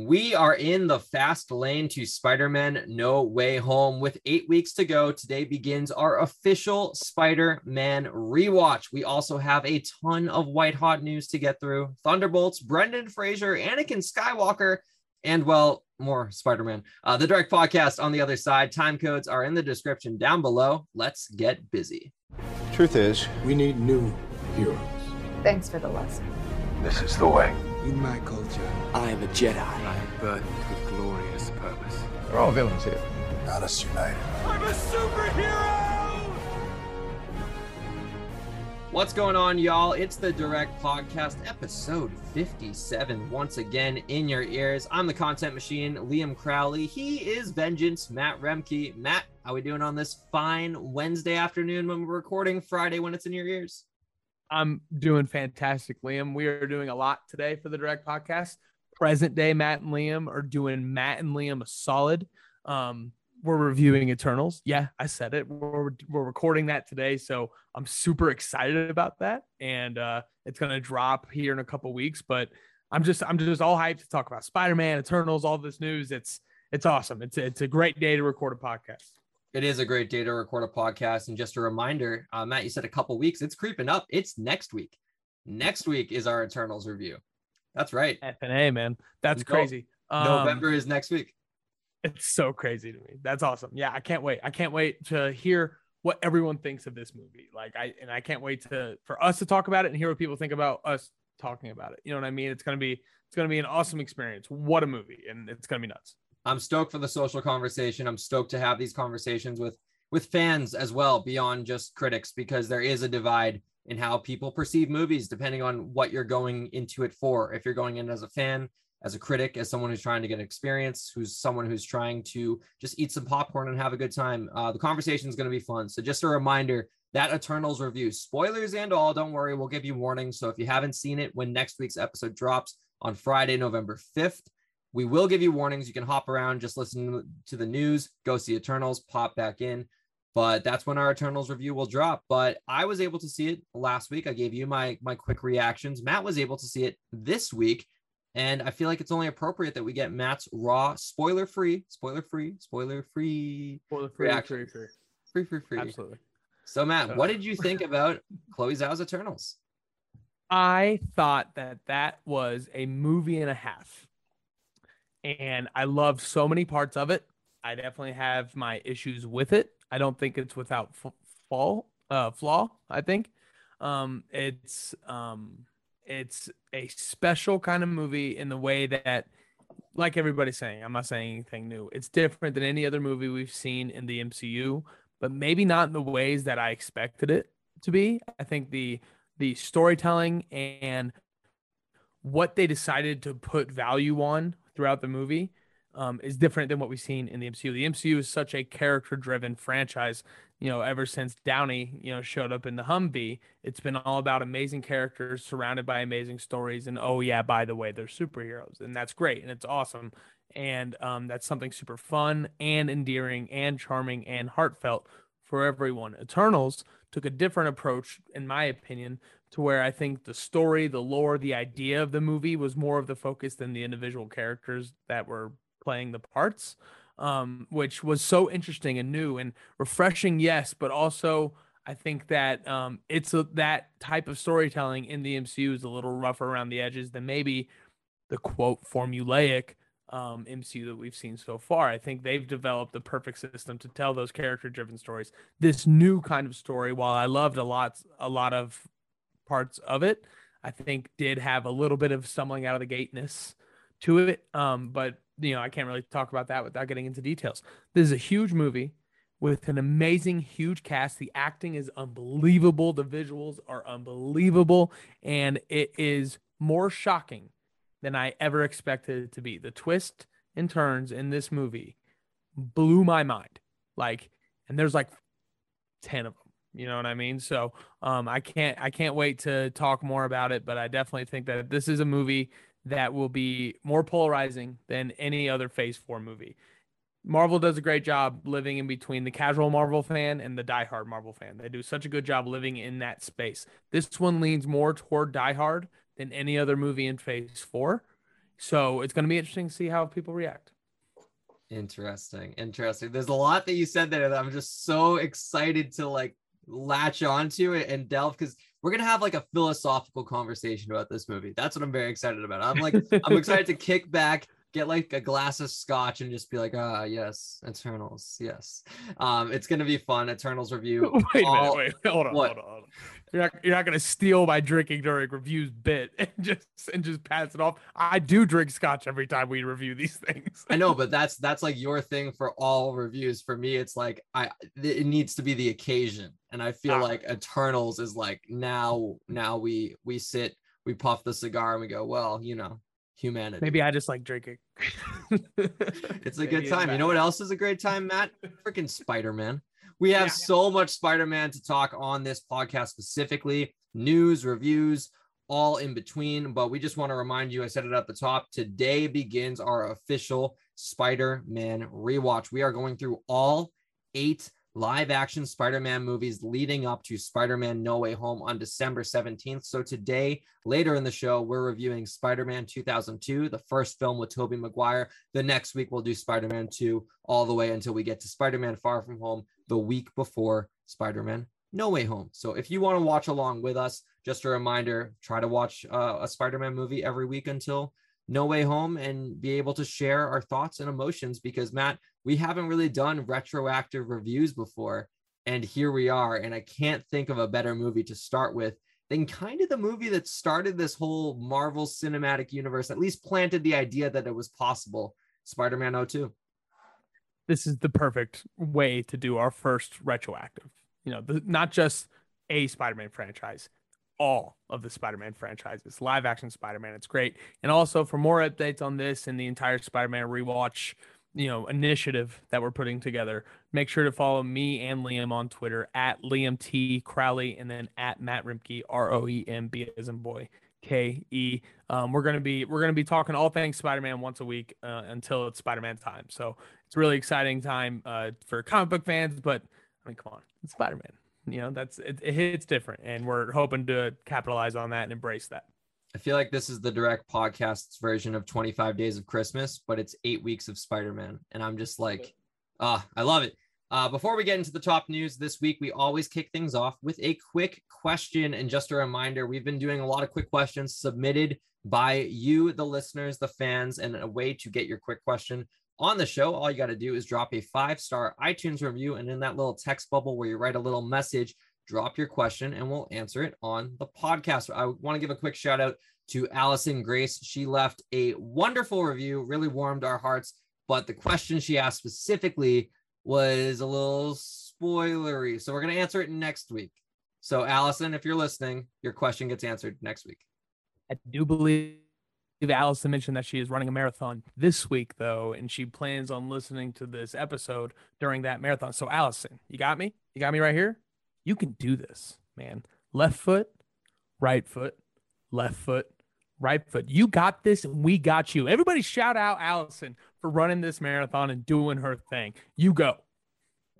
We are in the fast lane to Spider Man No Way Home with eight weeks to go. Today begins our official Spider Man rewatch. We also have a ton of white hot news to get through Thunderbolts, Brendan Fraser, Anakin Skywalker, and well, more Spider Man. Uh, the direct podcast on the other side. Time codes are in the description down below. Let's get busy. Truth is, we need new heroes. Thanks for the lesson. This is the way. In my culture, I am a Jedi. I am burdened with glorious purpose. They're all villains here. Got us united. I'm a superhero! What's going on, y'all? It's the Direct Podcast, episode 57, once again in your ears. I'm the content machine, Liam Crowley. He is Vengeance, Matt Roembke. Matt, how we doing on this fine Wednesday afternoon when we're recording, Friday when it's in your ears? I'm doing fantastic, Liam. We are doing a lot today for the direct podcast. Present day Matt and Liam are doing Matt and Liam a solid. Um, we're reviewing Eternals. Yeah, I said it. We're, we're recording that today, so I'm super excited about that, and uh, it's gonna drop here in a couple weeks. But I'm just I'm just all hyped to talk about Spider-Man, Eternals, all this news. It's it's awesome. It's it's a great day to record a podcast. It is a great day to record a podcast. And just a reminder, uh, Matt, you said a couple weeks. It's creeping up. It's next week. Next week is our Eternals review. That's right. F and A, man. That's No- crazy. Um, November is next week. It's so crazy to me. That's awesome. Yeah, I can't wait. I can't wait to hear what everyone thinks of this movie. Like I and I can't wait to for us to talk about it and hear what people think about us talking about it. You know what I mean? It's gonna be it's gonna be an awesome experience. What a movie, and it's gonna be nuts. I'm stoked for the social conversation. I'm stoked to have these conversations with with fans as well beyond just critics because there is a divide in how people perceive movies depending on what you're going into it for. If you're going in as a fan, as a critic, as someone who's trying to get an experience, who's someone who's trying to just eat some popcorn and have a good time, uh, the conversation is going to be fun. So just a reminder that Eternals review, spoilers and all, don't worry, we'll give you warnings. So if you haven't seen it when next week's episode drops on Friday, November 5th, we will give you warnings. You can hop around, just listen to the news, go see Eternals, pop back in. But that's when our Eternals review will drop. But I was able to see it last week. I gave you my my quick reactions. Matt was able to see it this week. And I feel like it's only appropriate that we get Matt's raw, spoiler free, spoiler free, spoiler free, spoiler free, Reaction. free, free. free, free, free. Absolutely. So, Matt, what uh, did you think about Chloe Zhao's Eternals? I thought that that was a movie and a half. And I love so many parts of it. I definitely have my issues with it. I don't think it's without f- fall uh flaw, I think. Um it's um it's a special kind of movie in the way that like everybody's saying, I'm not saying anything new. It's different than any other movie we've seen in the MCU, but maybe not in the ways that I expected it to be. I think the the storytelling and what they decided to put value on throughout the movie um, is different than what we've seen in the MCU. The MCU is such a character driven franchise. You know, ever since Downey, you know, showed up in the Humvee, it's been all about amazing characters surrounded by amazing stories. And oh yeah, by the way, they're superheroes, and that's great and it's awesome. And um, that's something super fun and endearing and charming and heartfelt for everyone. Eternals took a different approach, in my opinion, to where I think the story, the lore, the idea of the movie was more of the focus than the individual characters that were playing the parts, um, which was so interesting and new and refreshing, yes, but also I think that um, it's a, that type of storytelling in the MCU is a little rougher around the edges than maybe the quote formulaic um, MCU that we've seen so far. I think they've developed the perfect system to tell those character driven stories. This new kind of story, while I loved a lot, a lot of parts of it, I think did have a little bit of stumbling out of the gateness to it. Um, but you know, I can't really talk about that without getting into details. This is a huge movie with an amazing, huge cast. The acting is unbelievable. The visuals are unbelievable, and it is more shocking than I ever expected it to be. The twist and turns in this movie blew my mind. Like, and there's like 10 of them. You know what I mean? So um, I can't I can't wait to talk more about it, but I definitely think that this is a movie that will be more polarizing than any other Phase Four movie. Marvel does a great job living in between the casual Marvel fan and the diehard Marvel fan. They do such a good job living in that space. This one leans more toward diehard than any other movie in Phase Four, So it's going to be interesting to see how people react. Interesting. Interesting. There's a lot that you said there that I'm just so excited to like latch onto it and delve because we're gonna have like a philosophical conversation about this movie. That's what I'm very excited about. I'm like, I'm excited to kick back, get like a glass of scotch, and just be like, ah, yes, Eternals, yes. Um, it's gonna be fun. Eternals review. wait a all- minute, wait, hold on, what? hold on, hold on. You're not, you're not gonna steal my drinking during reviews bit and just and just pass it off. I do drink scotch every time we review these things. I know, but that's that's like your thing for all reviews. For me, it's like I it needs to be the occasion, and I feel Ah. like Eternals is like now now we we sit we puff the cigar and we go well you know humanity. Maybe I just like drinking. it's a good time. You know what else is a great time, Matt? Freaking Spider Man. We have Yeah. so much Spider Man to talk on this podcast specifically news, reviews, all in between. But we just want to remind you I said it at the top. Today begins our official Spider Man rewatch. We are going through all eight live action Spider Man movies leading up to Spider Man No Way Home on December 17th. So today, later in the show, we're reviewing Spider Man 2002, the first film with Tobey Maguire. The next week, we'll do Spider Man 2 all the way until we get to Spider Man Far From Home the week before Spider Man No Way Home. So if you want to watch along with us, just a reminder try to watch uh, a Spider Man movie every week until No Way Home and be able to share our thoughts and emotions because, Matt, we haven't really done retroactive reviews before. And here we are. And I can't think of a better movie to start with than kind of the movie that started this whole Marvel cinematic universe, at least planted the idea that it was possible Spider Man 02. this is the perfect way to do our first retroactive. You know, the, not just a Spider-Man franchise, all of the Spider-Man franchises, live action Spider-Man. It's great. And also for more updates on this and the entire Spider-Man rewatch, you know, initiative that we're putting together, make sure to follow me and Liam on Twitter at Liam T Crowley and then at Matt Roembke R O E M B as in boy K E. Um, we're gonna be we're gonna be talking all things Spider-Man once a week uh, until it's Spider-Man time. So it's really exciting time uh, for comic book fans. But I mean, come on, it's Spider-Man. You know, that's it, it hits different, and we're hoping to capitalize on that and embrace that. I feel like this is the direct podcast's version of 25 Days of Christmas, but it's eight weeks of Spider Man. And I'm just like, ah, I love it. Uh, before we get into the top news this week, we always kick things off with a quick question. And just a reminder, we've been doing a lot of quick questions submitted by you, the listeners, the fans, and a way to get your quick question on the show. All you got to do is drop a five star iTunes review. And in that little text bubble where you write a little message, drop your question and we'll answer it on the podcast. I want to give a quick shout out to Allison Grace. She left a wonderful review, really warmed our hearts. But the question she asked specifically was a little spoilery. So we're going to answer it next week. So, Allison, if you're listening, your question gets answered next week. I do believe Allison mentioned that she is running a marathon this week, though, and she plans on listening to this episode during that marathon. So, Allison, you got me? You got me right here? You can do this, man. Left foot, right foot, left foot, right foot. You got this, and we got you. Everybody shout out Allison for running this marathon and doing her thing. You go.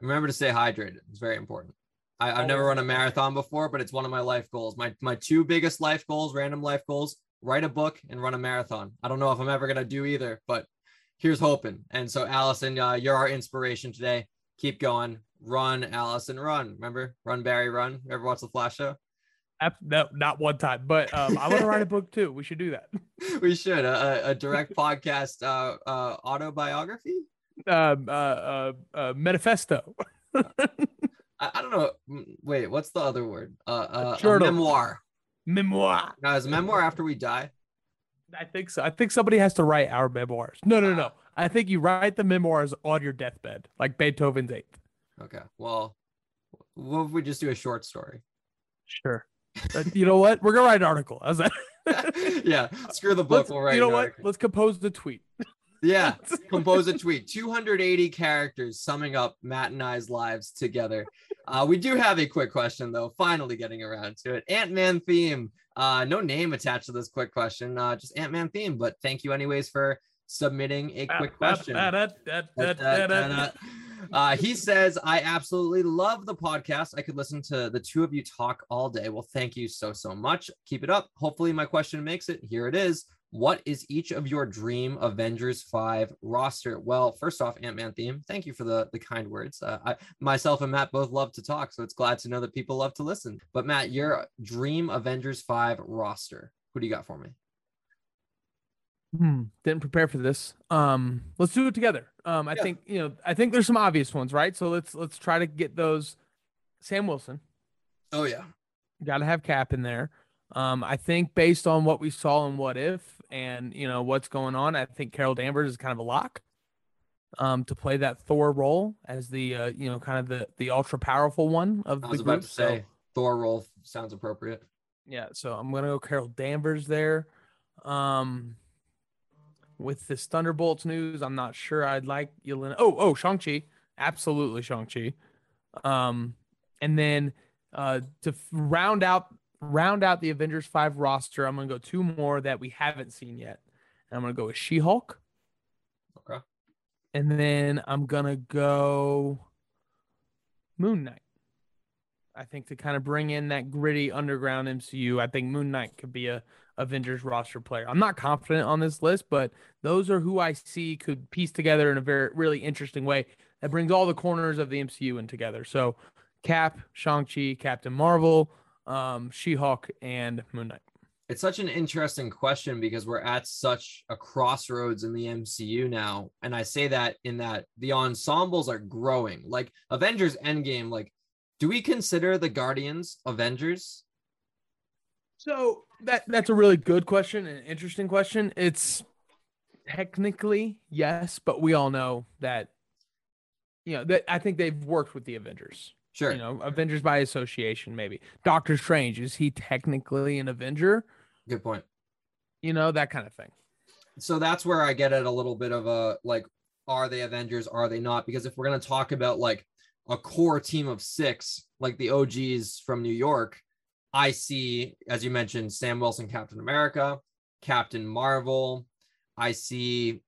Remember to stay hydrated. It's very important. I, I've never run a marathon before, but it's one of my life goals. My my two biggest life goals, random life goals, write a book and run a marathon. I don't know if I'm ever gonna do either, but here's hoping. And so, Allison, uh, you're our inspiration today. Keep going. Run, Allison, run. Remember, run, Barry, run. Ever watch the Flash show? No, not one time, but um, I want to write a book too. We should do that. we should a, a- direct podcast uh, uh, autobiography. Um, uh, uh, uh, manifesto. I, I don't know. Wait, what's the other word? Uh, uh, a memoir. Memoir. Now, is a memoir after we die? I think so. I think somebody has to write our memoirs. No, no, no. I think you write the memoirs on your deathbed, like Beethoven's Eighth. Okay. Well, what if we just do a short story? Sure. Uh, you know what? We're gonna write an article. How's that? yeah. Screw the book. Let's- We'll write. you know what? Let's compose the tweet. Yeah. Compose a tweet. 280 characters summing up Matt and I's lives together. Uh, we do have a quick question though. Finally getting around to it. Ant Man theme. Uh, no name attached to this quick question. Uh, just Ant Man theme. But thank you anyways for submitting a quick question. Uh, he says, I absolutely love the podcast. I could listen to the two of you talk all day. Well, thank you so, so much. Keep it up. Hopefully, my question makes it. Here it is. What is each of your dream Avengers 5 roster? Well, first off, Ant-Man theme, thank you for the, the kind words. Uh, I, myself and Matt both love to talk, so it's glad to know that people love to listen. But Matt, your dream Avengers 5 roster, who do you got for me? Hmm, didn't prepare for this. Um, let's do it together. Um, I Yeah. think you know, I think there's some obvious ones, right? So let's let's try to get those. Sam Wilson, Oh, yeah. got to have Cap in there. Um, I think based on what we saw in What If and you know what's going on, I think Carol Danvers is kind of a lock. Um, to play that Thor role as the uh, you know kind of the the ultra powerful one of the I was group. about to say So, Thor role sounds appropriate. yeah, so I'm gonna go Carol Danvers there. Um, with this Thunderbolts news, I'm not sure I'd like Yelena. Oh, oh, Shang Chi, absolutely Shang Chi. Um, and then uh, to round out round out the Avengers five roster, I'm gonna go two more that we haven't seen yet. And I'm gonna go with She Hulk, Okay. and then I'm gonna go Moon Knight. I think to kind of bring in that gritty underground MCU, I think Moon Knight could be a Avengers roster player. I'm not confident on this list, but those are who I see could piece together in a very really interesting way that brings all the corners of the MCU in together. So Cap, Shang-Chi, Captain Marvel, um, She-Hulk, and Moon Knight. It's such an interesting question because we're at such a crossroads in the MCU now. And I say that in that the ensembles are growing. Like Avengers Endgame, like, do we consider the Guardians Avengers? So that that's a really good question and interesting question. It's technically yes, but we all know that you know that I think they've worked with the Avengers. Sure. You know, Avengers by association, maybe. Doctor Strange is he technically an Avenger? Good point. You know that kind of thing. So that's where I get at a little bit of a like, are they Avengers? Are they not? Because if we're going to talk about like a core team of six, like the OGs from New York, I see, as you mentioned, Sam Wilson, Captain America, Captain Marvel. I see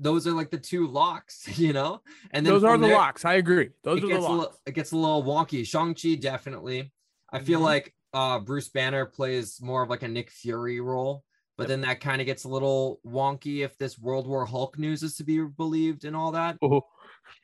those are like the two locks, you know? And then Those are the there- locks. I agree. Those are the gets, a locks. little, it gets a little wonky. Shang-Chi, definitely. I feel Mhm. like uh, Bruce Banner plays more of like a Nick Fury role, but Yep. then that kind of gets a little wonky if this World War Hulk news is to be believed and all that. Oh,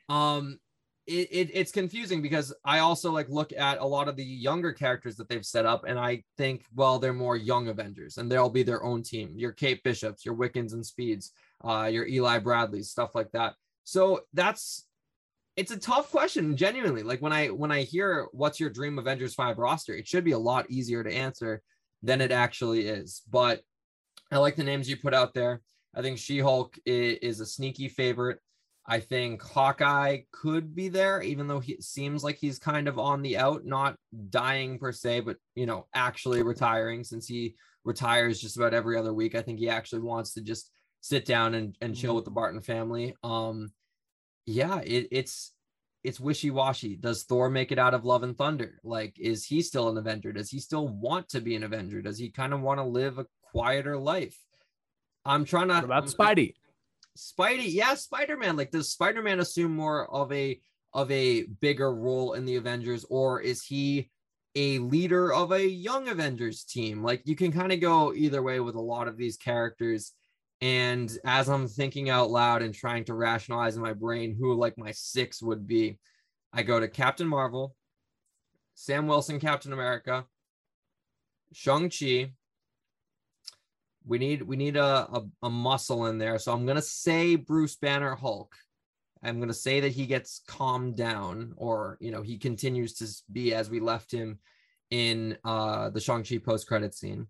Um, it, it it's confusing because I also like look at a lot of the younger characters that they've set up, and I think, well, they're more young Avengers, and they'll be their own team. Your Kate Bishops, your Wiccans and Speeds, uh, your Eli Bradley, stuff like that. So that's it's a tough question, genuinely. Like when I when I hear what's your dream Avengers 5 roster, it should be a lot easier to answer than it actually is. But I like the names you put out there. I think She-Hulk is, is a sneaky favorite. I think Hawkeye could be there, even though he seems like he's kind of on the out, not dying per se, but you know, actually retiring since he retires just about every other week. I think he actually wants to just sit down and, and chill with the Barton family. Um, yeah, it, it's it's wishy-washy. Does Thor make it out of Love and Thunder? Like, is he still an Avenger? Does he still want to be an Avenger? Does he kind of want to live a quieter life? I'm trying to what about I'm- Spidey? Spidey, yeah, Spider-Man. Like, does Spider-Man assume more of a of a bigger role in the Avengers, or is he a leader of a young Avengers team? Like, you can kind of go either way with a lot of these characters. And as I'm thinking out loud and trying to rationalize in my brain who like my six would be, I go to Captain Marvel, Sam Wilson, Captain America, Shang-Chi, we need we need a, a, a muscle in there. So I'm gonna say Bruce Banner Hulk. I'm gonna say that he gets calmed down, or you know, he continues to be as we left him in uh the Shang-Chi post-credit scene.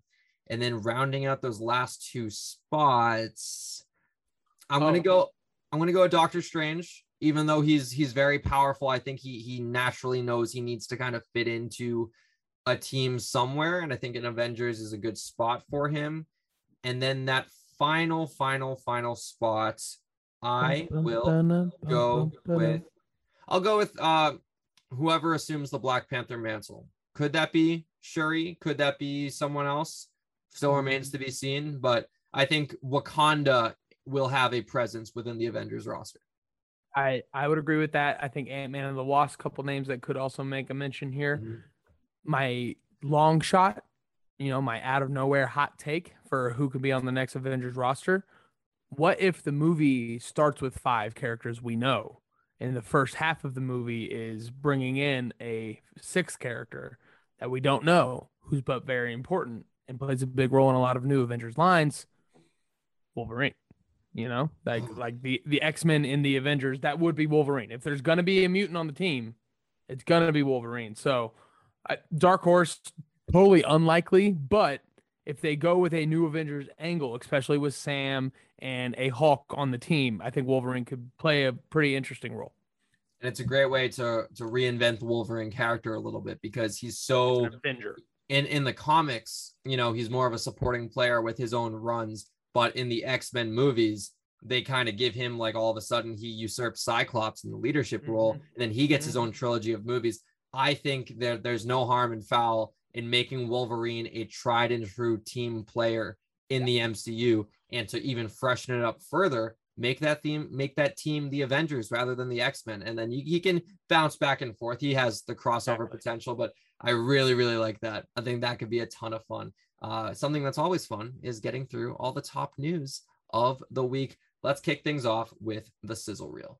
And then rounding out those last two spots, I'm gonna Oh. go I'm gonna go with Doctor Strange. Even though he's he's very powerful, I think he he naturally knows he needs to kind of fit into a team somewhere. And I think an Avengers is a good spot for him. And then that final, final, final spot, I will go with I'll go with uh whoever assumes the Black Panther mantle. Could that be Shuri? Could that be someone else? Still remains to be seen, but I think Wakanda will have a presence within the Avengers roster. I I would agree with that. I think Ant Man and the Wasp, couple names that could also make a mention here. Mhm. My long shot you know, my out of nowhere hot take for who could be on the next Avengers roster. What if the movie starts with five characters we know, and the first half of the movie is bringing in a sixth character that we don't know, who's but very important and plays a big role in a lot of new Avengers lines? Wolverine. You know, like mm. like the the X Men in the Avengers, that would be Wolverine. If there's gonna be a mutant on the team, it's gonna be Wolverine. So, I, Dark Horse, totally unlikely. But if they go with a new Avengers angle, especially with Sam and a Hulk on the team, I think Wolverine could play a pretty interesting role. And it's a great way to to reinvent the Wolverine character a little bit because he's so Avenger. In in the comics, you know, he's more of a supporting player with his own runs. But in the X Men movies, they kind of give him like all of a sudden he usurps Cyclops in the leadership role, Mhm. and then he gets his own trilogy of movies. I think there there's no harm and foul in making Wolverine a tried and true team player in the MCU, and to even freshen it up further, make that theme make that team the Avengers rather than the X Men, and then you, he can bounce back and forth. He has the crossover Exactly. potential, but I really really like that. I think that could be a ton of fun. Uh, something that's always fun is getting through all the top news of the week. Let's kick things off with the sizzle reel.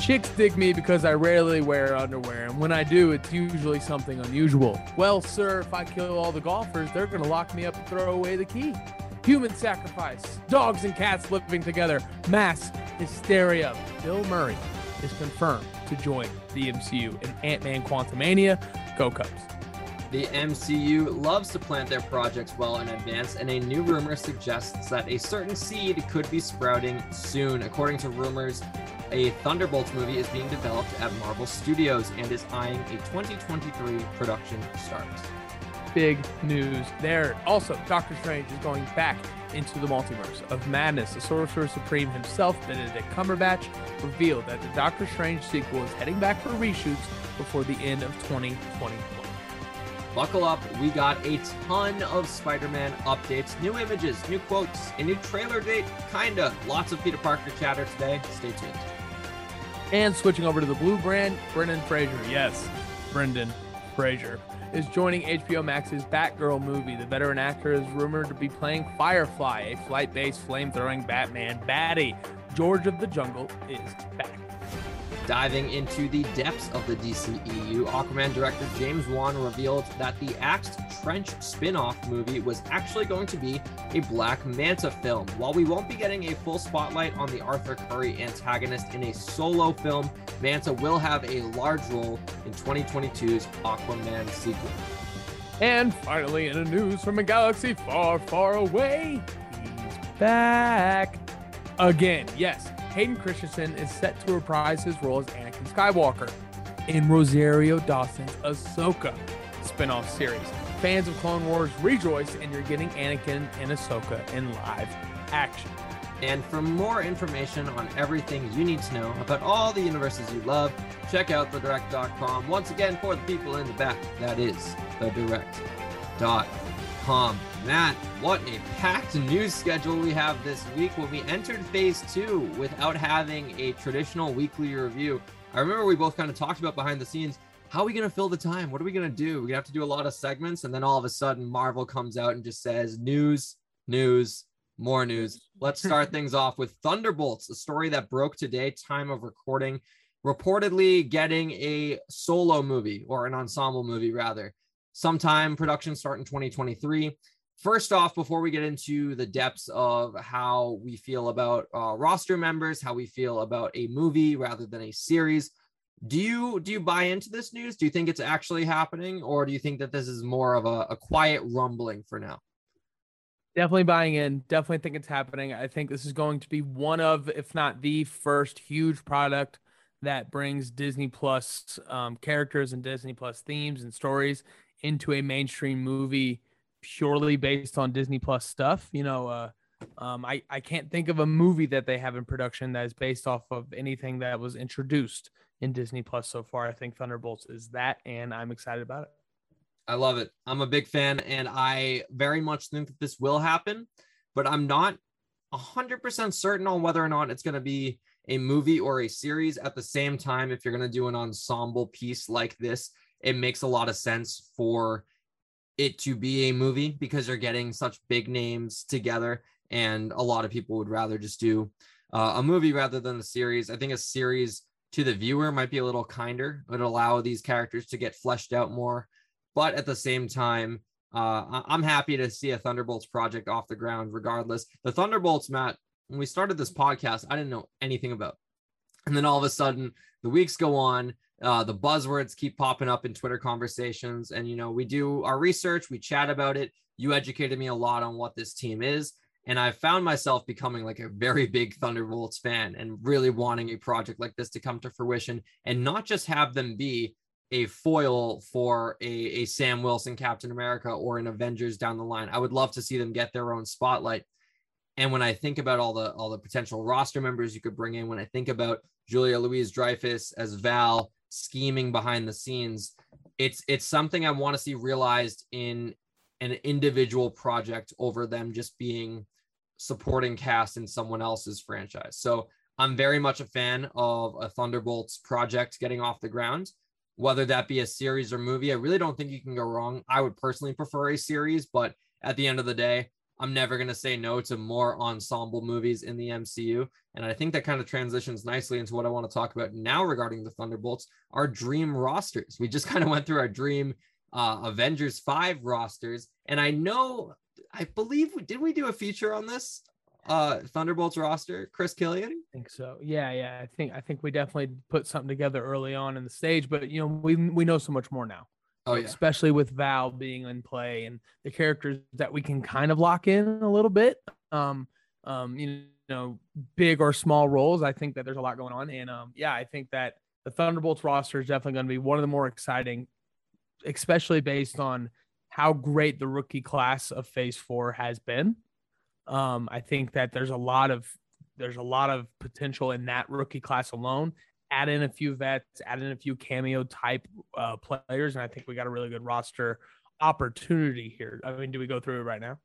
Chicks dig me because I rarely wear underwear, and when I do, it's usually something unusual. Well, sir, if I kill all the golfers, they're gonna lock me up and throw away the key. Human sacrifice, dogs and cats living together, mass hysteria. Bill Murray is confirmed to join the MCU in Ant Man Quantumania. Go Cubs. The MCU loves to plant their projects well in advance, and a new rumor suggests that a certain seed could be sprouting soon. According to rumors, a Thunderbolts movie is being developed at Marvel Studios and is eyeing a 2023 production start. Big news there. Also, Doctor Strange is going back into the multiverse of madness. The Sorcerer Supreme himself, Benedict Cumberbatch, revealed that the Doctor Strange sequel is heading back for reshoots before the end of 2021. Buckle up, we got a ton of Spider Man updates, new images, new quotes, a new trailer date, kinda. Lots of Peter Parker chatter today. Stay tuned. And switching over to the blue brand, Brendan Fraser. Yes, Brendan Fraser is joining HBO Max's Batgirl movie. The veteran actor is rumored to be playing Firefly, a flight based flame throwing Batman baddie. George of the Jungle is back. Diving into the depths of the DCEU, Aquaman director James Wan revealed that the Axed Trench spin off movie was actually going to be a Black Manta film. While we won't be getting a full spotlight on the Arthur Curry antagonist in a solo film, Manta will have a large role in 2022's Aquaman sequel. And finally, in a news from a galaxy far, far away, he's back again. Yes, Hayden Christensen is set to reprise his role as Anakin Skywalker in Rosario Dawson's Ahsoka spin-off series. Fans of Clone Wars rejoice, and you're getting Anakin and Ahsoka in live action. And for more information on everything you need to know about all the universes you love, check out thedirect.com. Once again, for the people in the back, that is thedirect.com. Matt, what a packed news schedule we have this week when we entered phase two without having a traditional weekly review. I remember we both kind of talked about behind the scenes how are we going to fill the time? What are we going to do? We're going to have to do a lot of segments. And then all of a sudden, Marvel comes out and just says news, news, more news. Let's start things off with Thunderbolts, a story that broke today, time of recording, reportedly getting a solo movie or an ensemble movie, rather. Sometime production start in 2023. First off, before we get into the depths of how we feel about uh, roster members, how we feel about a movie rather than a series, do you do you buy into this news? Do you think it's actually happening, or do you think that this is more of a, a quiet rumbling for now? Definitely buying in. Definitely think it's happening. I think this is going to be one of, if not the first huge product that brings Disney Plus um, characters and Disney Plus themes and stories into a mainstream movie purely based on Disney Plus stuff. You know, uh, um, I, I can't think of a movie that they have in production that is based off of anything that was introduced in Disney Plus so far. I think Thunderbolts is that, and I'm excited about it. I love it. I'm a big fan, and I very much think that this will happen, but I'm not 100% certain on whether or not it's going to be a movie or a series. At the same time, if you're going to do an ensemble piece like this, it makes a lot of sense for it to be a movie because you're getting such big names together. And a lot of people would rather just do uh, a movie rather than a series. I think a series to the viewer might be a little kinder, would allow these characters to get fleshed out more. But at the same time, uh, I'm happy to see a Thunderbolts project off the ground regardless. The Thunderbolts, Matt, when we started this podcast, I didn't know anything about. And then all of a sudden, the weeks go on, uh, the buzzwords keep popping up in Twitter conversations. And, you know, we do our research, we chat about it. You educated me a lot on what this team is. And I found myself becoming like a very big Thunderbolts fan and really wanting a project like this to come to fruition and not just have them be a foil for a, a Sam Wilson Captain America or an Avengers down the line. I would love to see them get their own spotlight. And when I think about all the all the potential roster members you could bring in, when I think about Julia Louise Dreyfus as Val scheming behind the scenes, it's it's something I want to see realized in an individual project over them just being supporting cast in someone else's franchise. So I'm very much a fan of a Thunderbolts project getting off the ground whether that be a series or movie. I really don't think you can go wrong. I would personally prefer a series, but at the end of the day, I'm never going to say no to more ensemble movies in the MCU. And I think that kind of transitions nicely into what I want to talk about now regarding the Thunderbolts, our dream rosters. We just kind of went through our dream uh, Avengers 5 rosters. And I know, I believe, did we do a feature on this? uh Thunderbolts roster, Chris Killian? I think so. Yeah, yeah. I think I think we definitely put something together early on in the stage, but you know, we we know so much more now. Oh yeah. Especially with Val being in play and the characters that we can kind of lock in a little bit. Um um you know, big or small roles. I think that there's a lot going on and um yeah, I think that the Thunderbolts roster is definitely going to be one of the more exciting especially based on how great the rookie class of Phase 4 has been. Um, I think that there's a lot of there's a lot of potential in that rookie class alone. Add in a few vets, add in a few cameo type uh, players, and I think we got a really good roster opportunity here. I mean, do we go through it right now?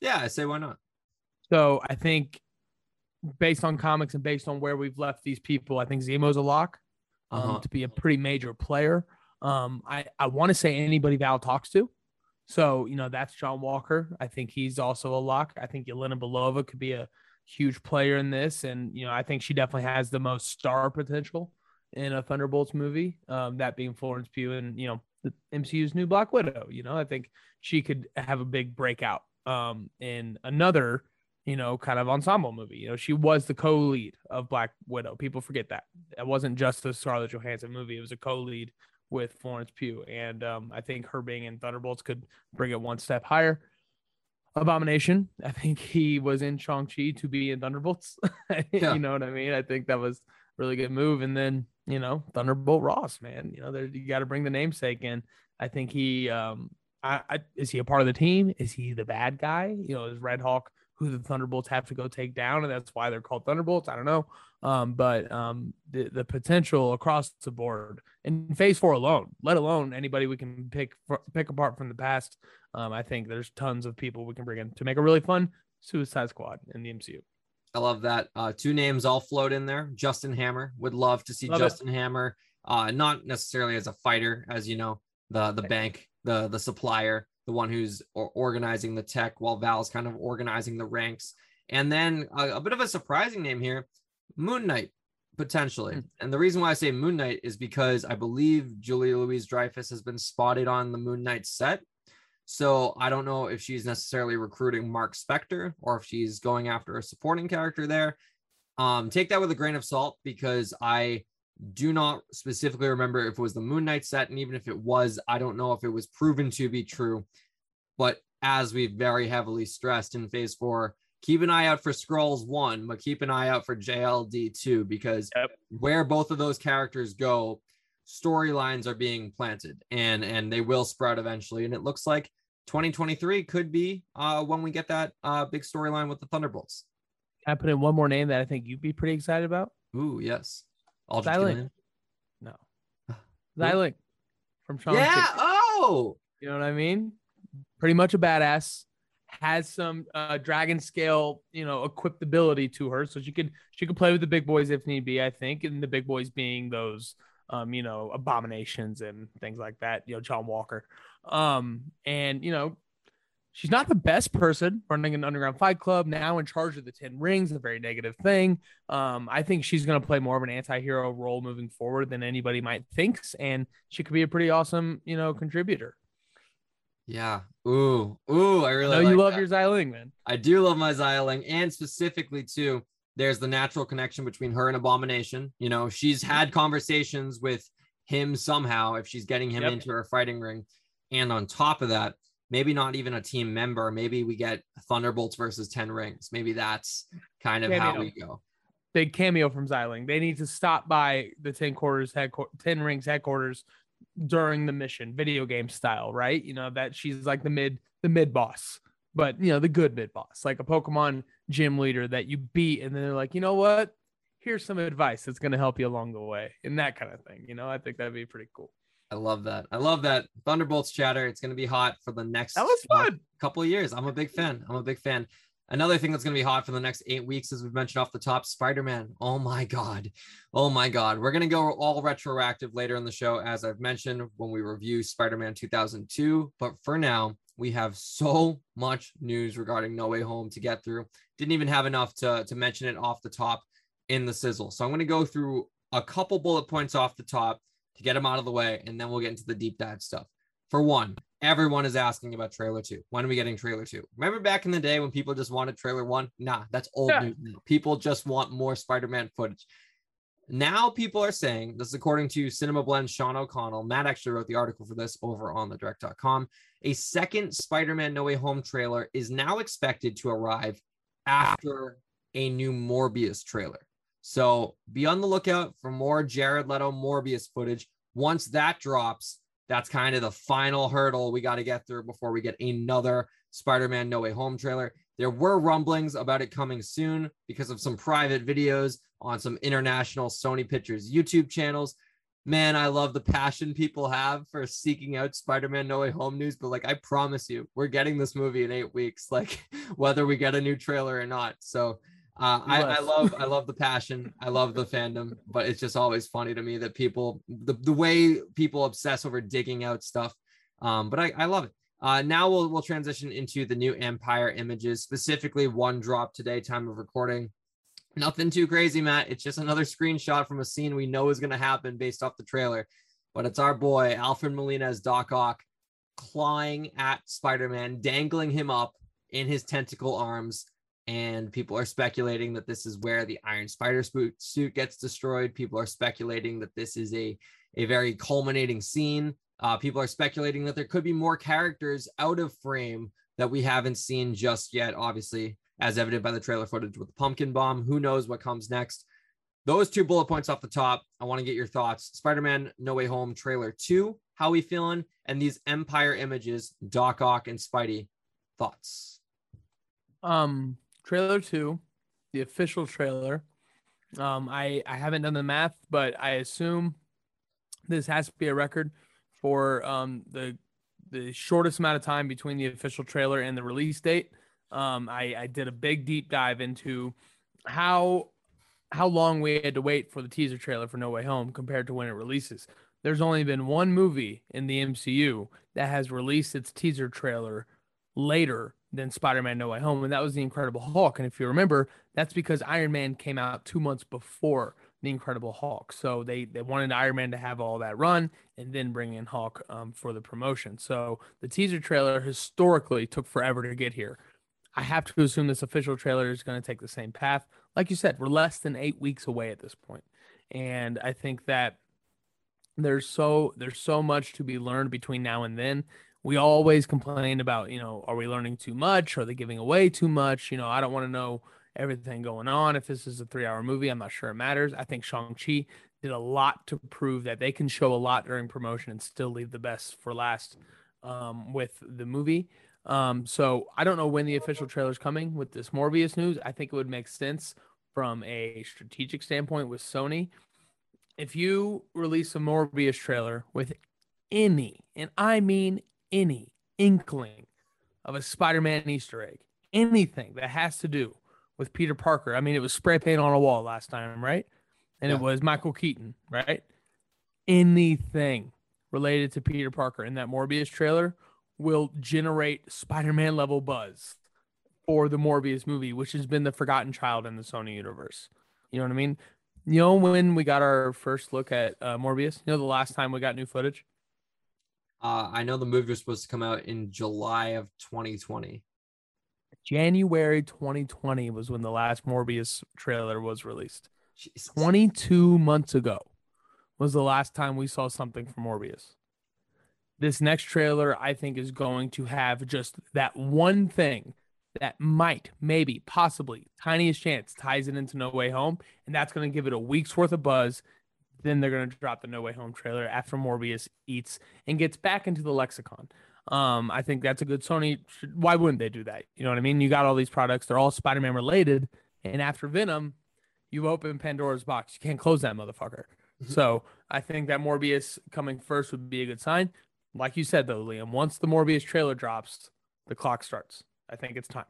Yeah, I say why not. So I think based on comics and based on where we've left these people, I think Zemo's a lock um, uh-huh. to be a pretty major player. Um, I, I want to say anybody Val talks to. So, you know, that's John Walker. I think he's also a lock. I think Yelena Belova could be a huge player in this. And, you know, I think she definitely has the most star potential in a Thunderbolts movie. Um, that being Florence Pugh and, you know, the MCU's new Black Widow. You know, I think she could have a big breakout um, in another, you know, kind of ensemble movie. You know, she was the co-lead of Black Widow. People forget that. It wasn't just a Scarlett Johansson movie. It was a co-lead with Florence Pugh, and um, I think her being in Thunderbolts could bring it one step higher. Abomination, I think he was in Shang Chi to be in Thunderbolts. yeah. you know what I mean? I think that was really good move. And then you know Thunderbolt Ross, man, you know there, you got to bring the namesake in. I think he, um, I, I, is he a part of the team? Is he the bad guy? You know, is Red Hulk who the Thunderbolts have to go take down, and that's why they're called Thunderbolts. I don't know, um, but um, the the potential across the board in Phase Four alone, let alone anybody we can pick pick apart from the past. Um, I think there's tons of people we can bring in to make a really fun Suicide Squad in the MCU. I love that. Uh, two names all float in there. Justin Hammer would love to see love Justin it. Hammer, uh, not necessarily as a fighter, as you know, the the bank, the the supplier, the one who's organizing the tech while Val's kind of organizing the ranks. And then a, a bit of a surprising name here, Moon Knight, potentially. Mm. And the reason why I say Moon Knight is because I believe Julia Louise Dreyfus has been spotted on the Moon Knight set. So I don't know if she's necessarily recruiting Mark Spector or if she's going after a supporting character there. Um, take that with a grain of salt because I do not specifically remember if it was the Moon Knight set, and even if it was, I don't know if it was proven to be true. But as we've very heavily stressed in Phase Four, keep an eye out for Skrulls One, but keep an eye out for JLD Two because yep. where both of those characters go, storylines are being planted, and and they will sprout eventually. And it looks like 2023 could be uh, when we get that uh, big storyline with the Thunderbolts. Can I put in one more name that I think you'd be pretty excited about? Ooh, yes. Xialing. No. Xialing from Sean. Yeah. Oh. You know what I mean? Pretty much a badass. has some uh, dragon scale, you know, equipped ability to her, so she could she could play with the big boys if need be. I think, and the big boys being those, um, you know, abominations and things like that. You know, John Walker, um, and you know, she's not the best person running an underground fight club now in charge of the 10 rings a very negative thing um, i think she's going to play more of an anti-hero role moving forward than anybody might thinks and she could be a pretty awesome you know contributor Yeah. Ooh. Ooh. I really I know like you love that. your Xialing, man I do love my Xialing, and specifically too, there's the natural connection between her and Abomination. You know, she's had conversations with him somehow if she's getting him Yep. into her fighting ring. And on top of that, maybe not even a team member. Maybe we get Thunderbolts versus 10 rings. Maybe that's kind of how we go. big cameo from Xialing. They need to stop by the 10 quarters headquarters 10 rings headquarters during the mission, video game style, right? You know, that she's like the mid the mid boss, but you know, the good mid boss, like a Pokemon gym leader that you beat and then they're like, "You know what? Here's some advice that's going to help you along the way." And that kind of thing, you know, I think that'd be pretty cool. I love that. I love that. Thunderbolts chatter. It's going to be hot for the next That was uh, fun. couple of years. I'm a big fan. I'm a big fan. Another thing that's going to be hot for the next eight weeks, as we've mentioned off the top, Spider Man. Oh my God. Oh my God. We're going to go all retroactive later in the show, as I've mentioned when we review Spider Man 2002. But for now, we have so much news regarding No Way Home to get through. Didn't even have enough to, to mention it off the top in the sizzle. So I'm going to go through a couple bullet points off the top to get them out of the way, and then we'll get into the deep dive stuff. For one, everyone is asking about trailer two. When are we getting trailer two? Remember back in the day when people just wanted trailer one? Nah, that's old Yeah. news. People just want more Spider-Man footage. Now people are saying this is according to Cinema Blend Sean O'Connell. Matt actually wrote the article for this over on the direct.com. A second Spider-Man No Way Home trailer is now expected to arrive after a new Morbius trailer. So be on the lookout for more Jared Leto Morbius footage. Once that drops, that's kind of the final hurdle we got to get through before we get another Spider-Man No Way Home trailer. There were rumblings about it coming soon because of some private videos on some international Sony Pictures YouTube channels. Man, I love the passion people have for seeking out Spider-Man No Way Home news, but like I promise you, we're getting this movie in 8 weeks, like whether we get a new trailer or not. So uh, I, I love I love the passion. I love the fandom, but it's just always funny to me that people the, the way people obsess over digging out stuff. Um, but I, I love it. Uh, now we'll we'll transition into the new Empire images, specifically one drop today, time of recording. Nothing too crazy, Matt. It's just another screenshot from a scene we know is going to happen based off the trailer. But it's our boy Alfred Molina as Doc Ock clawing at Spider-Man, dangling him up in his tentacle arms and people are speculating that this is where the Iron Spider suit gets destroyed. People are speculating that this is a a very culminating scene. Uh, people are speculating that there could be more characters out of frame that we haven't seen just yet. Obviously, as evident by the trailer footage with the pumpkin bomb. Who knows what comes next? Those two bullet points off the top. I want to get your thoughts. Spider-Man No Way Home trailer two. How we feeling? And these Empire images, Doc Ock and Spidey. Thoughts? Um, trailer two, the official trailer. Um, I I haven't done the math, but I assume this has to be a record for um the the shortest amount of time between the official trailer and the release date. Um, I I did a big deep dive into how how long we had to wait for the teaser trailer for No Way Home compared to when it releases. There's only been one movie in the MCU that has released its teaser trailer later than Spider-Man No Way Home, and that was the Incredible Hulk. And if you remember, that's because Iron Man came out two months before the Incredible Hulk. So they they wanted Iron Man to have all that run and then bring in Hulk um, for the promotion. So the teaser trailer historically took forever to get here. I have to assume this official trailer is going to take the same path. Like you said, we're less than eight weeks away at this point, and I think that there's so there's so much to be learned between now and then we always complain about, you know, are we learning too much? Are they giving away too much? You know, I don't want to know everything going on. If this is a three hour movie, I'm not sure it matters. I think Shang-Chi did a lot to prove that they can show a lot during promotion and still leave the best for last um, with the movie. Um, so I don't know when the official trailer is coming with this Morbius news. I think it would make sense from a strategic standpoint with Sony. If you release a Morbius trailer with any, and I mean any inkling of a Spider-Man Easter egg, anything that has to do with Peter Parker. I mean, it was spray paint on a wall last time, right? And it was Michael Keaton, right? Anything related to Peter Parker in that Morbius trailer will generate Spider-Man level buzz for the Morbius movie, which has been the forgotten child in the Sony universe. You know what I mean? You know when we got our first look at uh, Morbius? You know the last time we got new footage? Uh, I know the movie was supposed to come out in July of 2020. January 2020 was when the last Morbius trailer was released. Jesus. 22 months ago was the last time we saw something from Morbius. This next trailer, I think, is going to have just that one thing that might, maybe, possibly, tiniest chance ties it into No Way Home. And that's going to give it a week's worth of buzz. Then they're going to drop the No Way Home trailer after Morbius eats and gets back into the lexicon. Um, I think that's a good Sony. Why wouldn't they do that? You know what I mean? You got all these products, they're all Spider Man related. And after Venom, you open Pandora's box. You can't close that motherfucker. So I think that Morbius coming first would be a good sign. Like you said, though, Liam, once the Morbius trailer drops, the clock starts. I think it's time.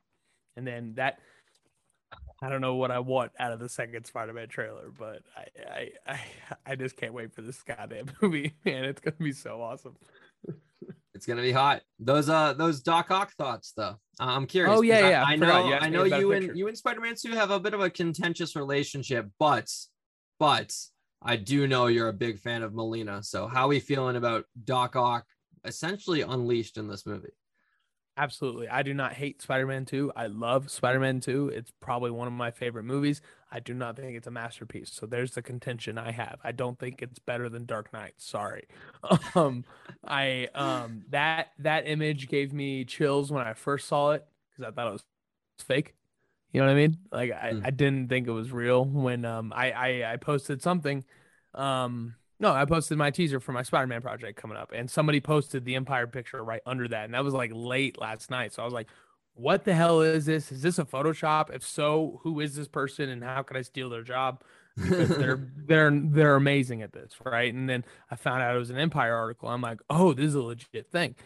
And then that, I don't know what I want out of the second Spider-Man trailer, but I, I, I, I just can't wait for this goddamn movie, man. It's gonna be so awesome. It's gonna be hot. Those uh those Doc Ock thoughts though. Uh, I'm curious. Oh, yeah, yeah, I I, know You I know you and you and Spider-Man 2 have a bit of a contentious relationship, but but I do know you're a big fan of Molina. So how are we feeling about Doc Ock essentially unleashed in this movie? Absolutely. I do not hate Spider-Man 2. I love Spider-Man 2. It's probably one of my favorite movies. I do not think it's a masterpiece. So there's the contention I have. I don't think it's better than Dark Knight. Sorry. Um I um that that image gave me chills when I first saw it cuz I thought it was fake. You know what I mean? Like I, Mm. I didn't think it was real when um I, I I posted something um no, I posted my teaser for my Spider-Man project coming up, and somebody posted the Empire picture right under that, and that was like late last night. So I was like, "What the hell is this? Is this a Photoshop? If so, who is this person, and how can I steal their job?" Because they're they're they're amazing at this, right? And then I found out it was an Empire article. I'm like, "Oh, this is a legit thing."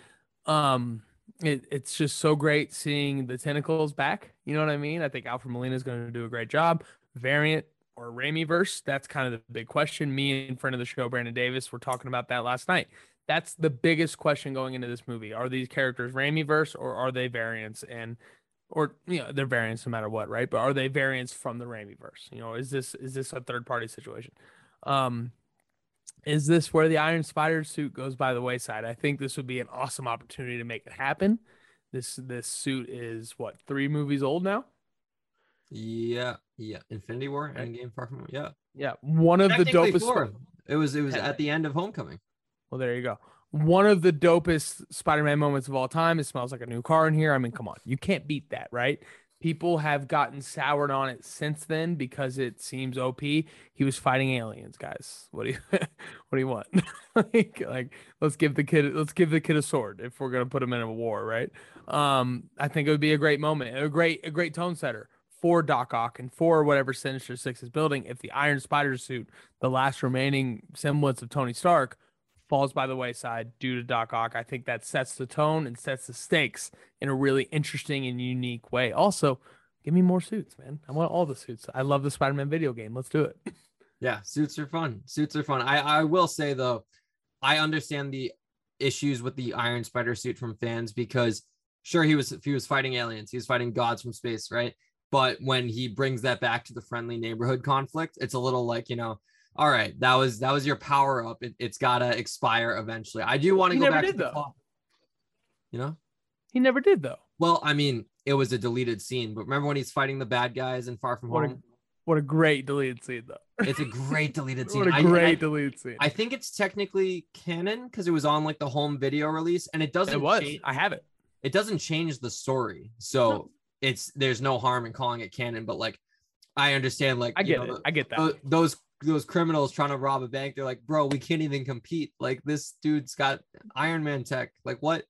Um, it, it's just so great seeing the tentacles back. You know what I mean? I think Alfred Molina is going to do a great job. Variant or Raimi verse? That's kind of the big question. Me and friend of the show, Brandon Davis, were talking about that last night. That's the biggest question going into this movie. Are these characters Raimi verse or are they variants? And or you know, they're variants no matter what, right? But are they variants from the Raimi verse? You know, is this is this a third party situation? Um is this where the Iron Spider suit goes by the wayside? I think this would be an awesome opportunity to make it happen. This this suit is what three movies old now? Yeah, yeah. Infinity War, Endgame, Far From Home. Yeah. Yeah, one of the dopest. four. It was it was at the end of Homecoming. Well, there you go. One of the dopest Spider-Man moments of all time. It smells like a new car in here. I mean, come on, you can't beat that, right? People have gotten soured on it since then because it seems OP. He was fighting aliens, guys. What do you what do you want? like, like let's give the kid let's give the kid a sword if we're gonna put him in a war, right? Um, I think it would be a great moment, a great a great tone setter for Doc Ock and for whatever Sinister Six is building. If the Iron Spider suit, the last remaining semblance of Tony Stark, falls by the wayside due to Doc Ock, I think that sets the tone and sets the stakes in a really interesting and unique way. Also, give me more suits, man. I want all the suits. I love the Spider-Man video game. Let's do it. Yeah, suits are fun. Suits are fun. I I will say though, I understand the issues with the Iron Spider suit from fans because sure he was he was fighting aliens, he was fighting gods from space, right? But when he brings that back to the friendly neighborhood conflict, it's a little like you know, all right, that was that was your power up. It, it's gotta expire eventually. I do want to go back did, to the though. You know, He never did though. well, I mean, it was a deleted scene, but remember when he's fighting the bad guys in Far From What a- Home? What a great deleted scene though. It's a great deleted scene. what a I- great I, deleted scene. I think it's technically canon because it was on like the home video release, and it doesn't. it was. Change, I have it. it doesn't change the story, so. It's there's no harm in calling it canon. But like, I understand, like I you get know, it. I get that. tho- those those criminals trying to rob a bank. They're like, bro, we can't even compete. Like this dude's got Iron Man tech. Like what?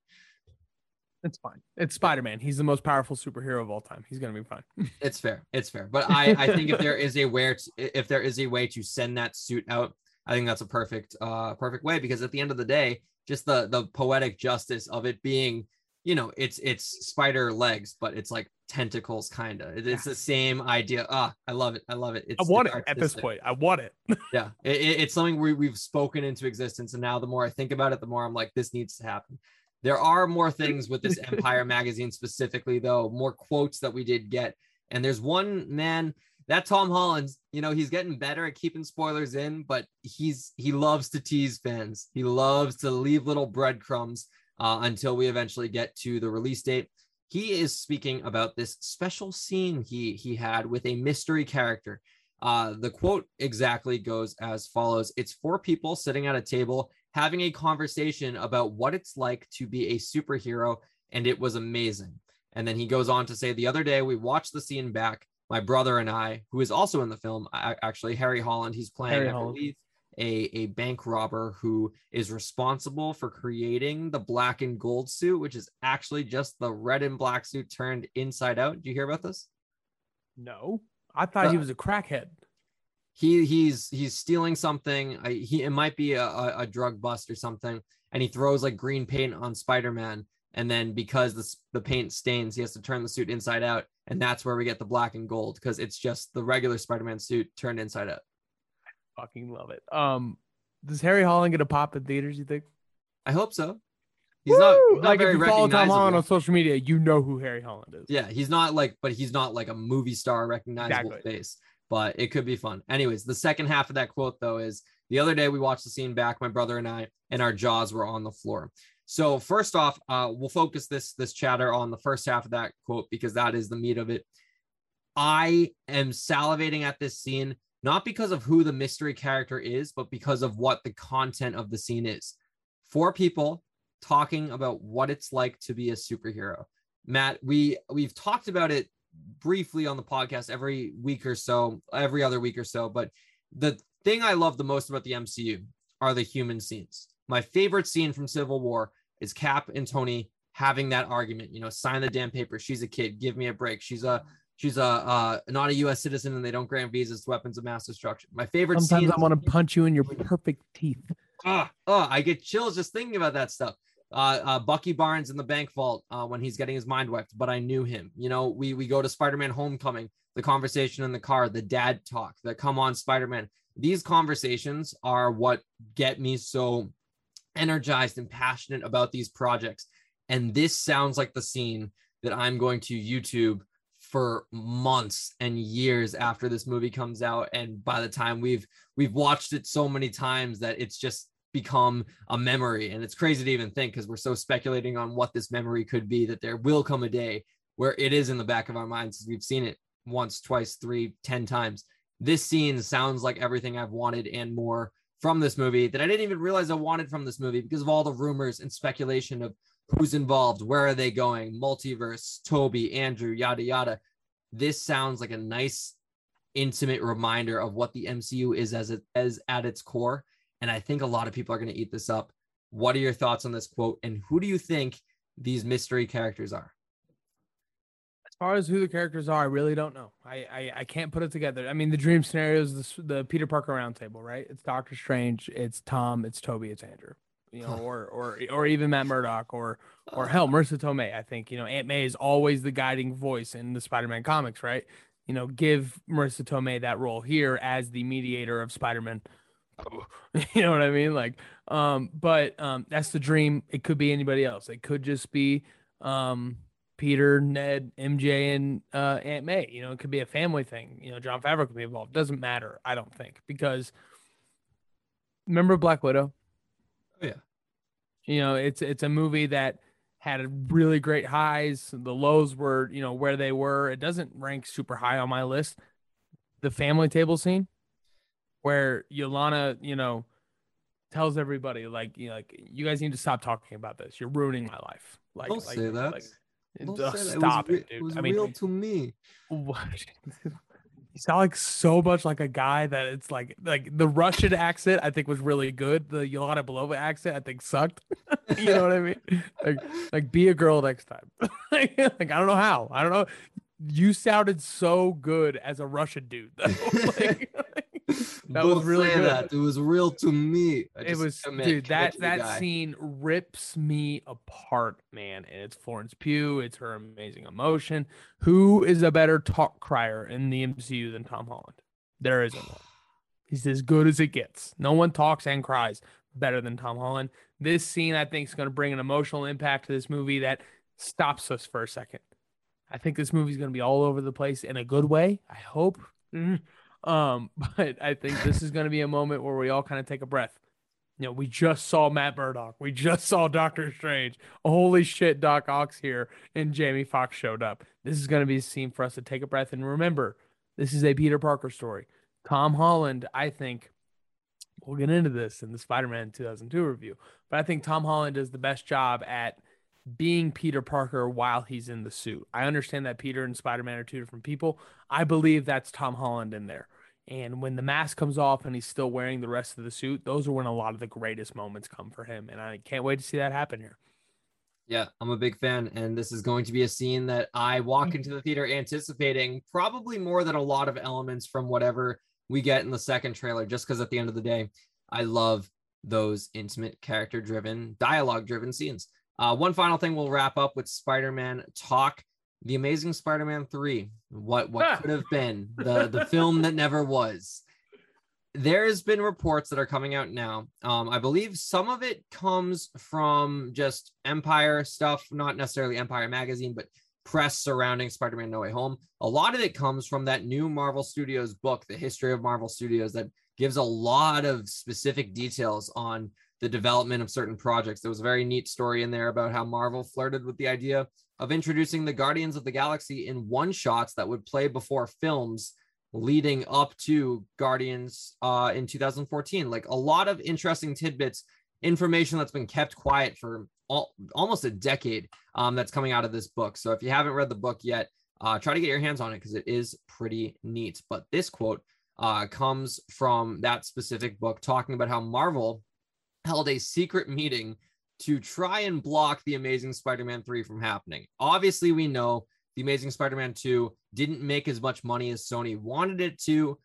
it's fine. It's Spider-Man. He's the most powerful superhero of all time. He's gonna be fine. It's fair. It's fair. But I I think if there is a where to, if there is a way to send that suit out, I think that's a perfect uh perfect way because at the end of the day, just the the poetic justice of it being you know, it's it's spider legs, but it's like tentacles, kind of. It's the same idea. Ah, I love it. I love it. It's, I want it at this point. I want it. Yeah, it, it- it's something we, we've spoken into existence, and now the more I think about it, the more I'm like, this needs to happen. There are more things with this Empire magazine specifically, though, more quotes that we did get, and there's one man that Tom Holland, you know, he's getting better at keeping spoilers in, but he's he loves to tease fans. He loves to leave little breadcrumbs uh, until we eventually get to the release date. He is speaking about this special scene he he had with a mystery character. Uh, the quote exactly goes as follows It's four people sitting at a table having a conversation about what it's like to be a superhero, and it was amazing. And then he goes on to say, The other day we watched the scene back, my brother and I, who is also in the film, actually, Harry Holland, he's playing, Harry I Holland. A, a bank robber who is responsible for creating the black and gold suit, which is actually just the red and black suit turned inside out. Did you hear about this? no, I thought he Uh, was a crackhead. he he's he's stealing something I, he it might be a, a, a drug bust or something and he throws like green paint on spider-man and then because the, the paint stains he has to turn the suit inside out and that's where we get the black and gold because it's just the regular spider-man suit turned inside out Fucking love it. Um, does Harry Holland get a pop in theaters? You think? i hope so he's not, Woo! not like very if you follow Tom Holland on social media, you know who Harry Holland is. yeah he's not like but he's not like a movie star recognizable Exactly. face but it could be fun anyways the second half of that quote though is the other day we watched the scene back my brother and i and our jaws were on the floor so first off uh, we'll focus this this chatter on the first half of that quote because that is the meat of it i am salivating at this scene not because of who the mystery character is but because of what the content of the scene is. Four people talking about what it's like to be a superhero. Matt we we've talked about it briefly on the podcast every week or so every other week or so but the thing i love the most about the mcu are the human scenes. My favorite scene from civil war is cap and tony having that argument you know sign the damn paper. She's a kid. Give me a break. She's a she's a uh, not a us citizen and they don't grant visas to weapons of mass destruction my favorite Sometimes I want to punch you in your perfect teeth. ah, oh, I get chills just thinking about that stuff. Uh, uh, Bucky Barnes in the bank vault uh, when he's getting his mind wiped, but I knew him. You know, we we go to Spider-Man Homecoming, the conversation in the car, the dad talk, the come on Spider-Man. These conversations are what get me so energized and passionate about these projects. And this sounds like the scene that I'm going to YouTube for months and years after this movie comes out. And by the time we've we've watched it so many times that it's just become a memory. And it's crazy to even think because we're so speculating on what this memory could be that there will come a day where it is in the back of our minds. We've seen it once, twice, three, ten times. This scene sounds like everything I've wanted and more from this movie that I didn't even realize I wanted from this movie because of all the rumors and speculation of who's involved, where are they going, multiverse, Tobey, Andrew, yada yada. This sounds like a nice, intimate reminder of what the MCU is as it as at its core. And I think a lot of people are going to eat this up. What are your thoughts on this quote? And who do you think these mystery characters are? As far as who the characters are, I really don't know. I I, I can't put it together. I mean, the dream scenario is the, the Peter Parker roundtable, right? It's Doctor Strange, it's Tom, it's Toby, it's Andrew. You know, or or or even Matt Murdock, or or hell, Marisa Tomei. I think you know Aunt May is always the guiding voice in the Spider-Man comics, right? You know, give Marisa Tomei that role here as the mediator of Spider-Man. you know what I mean? Like, um, but um, that's the dream. It could be anybody else. It could just be um Peter, Ned, MJ, and uh, Aunt May. You know, it could be a family thing. You know, Jon Favreau could be involved. Doesn't matter, I don't think, because remember Black Widow? Oh, yeah. You know, it's it's a movie that had really great highs. The lows were, you know, where they were. It doesn't rank super high on my list. The family table scene, where Yelena, you know, tells everybody like, you know, like you guys need to stop talking about this. You're ruining my life. Like, Don't like, say that. like, Don't say that. stop it. Was, it, dude. it was I mean, real to me. what? You sound like so much like a guy that it's like like the Russian accent I think was really good. The Yelena Belova accent I think sucked. you know what I mean? Like like be a girl next time. like I don't know how. I don't know. You sounded so good as a Russian dude though. like, That was really good. That. It was real to me. It was commit- dude that that guy. scene rips me apart man and it's florence pugh it's her amazing emotion who is a better talk crier in the mcu than tom holland there isn't one he's as good as it gets no one talks and cries better than tom holland this scene i think is going to bring an emotional impact to this movie that stops us for a second i think this movie's going to be all over the place in a good way i hope Mm. Um but i think this is going to be a moment where we all kind of take a breath you know, we just saw Matt Murdock. We just saw Doctor Strange. Holy shit, Doc Ock's here, and Jamie Foxx showed up. This is going to be a scene for us to take a breath and remember this is a Peter Parker story. Tom Holland, I think, we'll get into this in the Spider Man 2002 review, but I think Tom Holland does the best job at being Peter Parker while he's in the suit. I understand that Peter and Spider Man are two different people. I believe that's Tom Holland in there. And when the mask comes off and he's still wearing the rest of the suit, those are when a lot of the greatest moments come for him. And I can't wait to see that happen here. Yeah, I'm a big fan, and this is going to be a scene that I walk mm. into the theater anticipating probably more than a lot of elements from whatever we get in the second trailer, just because at the end of the day, I love those intimate, character driven, dialogue driven scenes. Uh, one final thing we'll wrap up with Spider Man talk. The Amazing Spider Man 3, what what could have been, the, the film that never was there's been reports that are coming out now. Um, I believe some of it comes from just Empire stuff, not necessarily Empire magazine, but press surrounding Spider-Man No Way Home. A lot of it comes from that new Marvel Studios book, The History of Marvel Studios, that gives a lot of specific details on the development of certain projects. There was a very neat story in there about how Marvel flirted with the idea of introducing the Guardians of the Galaxy in one shots that would play before films leading up to Guardians uh, in 2014. Like a lot of interesting tidbits, information that's been kept quiet for all, almost a decade um, that's coming out of this book. So if you haven't read the book yet, uh, try to get your hands on it because it is pretty neat. But this quote uh, comes from that specific book talking about how Marvel held a secret meeting to try and block the Amazing Spider Man 3 from happening. Obviously, we know the Amazing Spider Man 2 didn't make as much money as Sony wanted it to,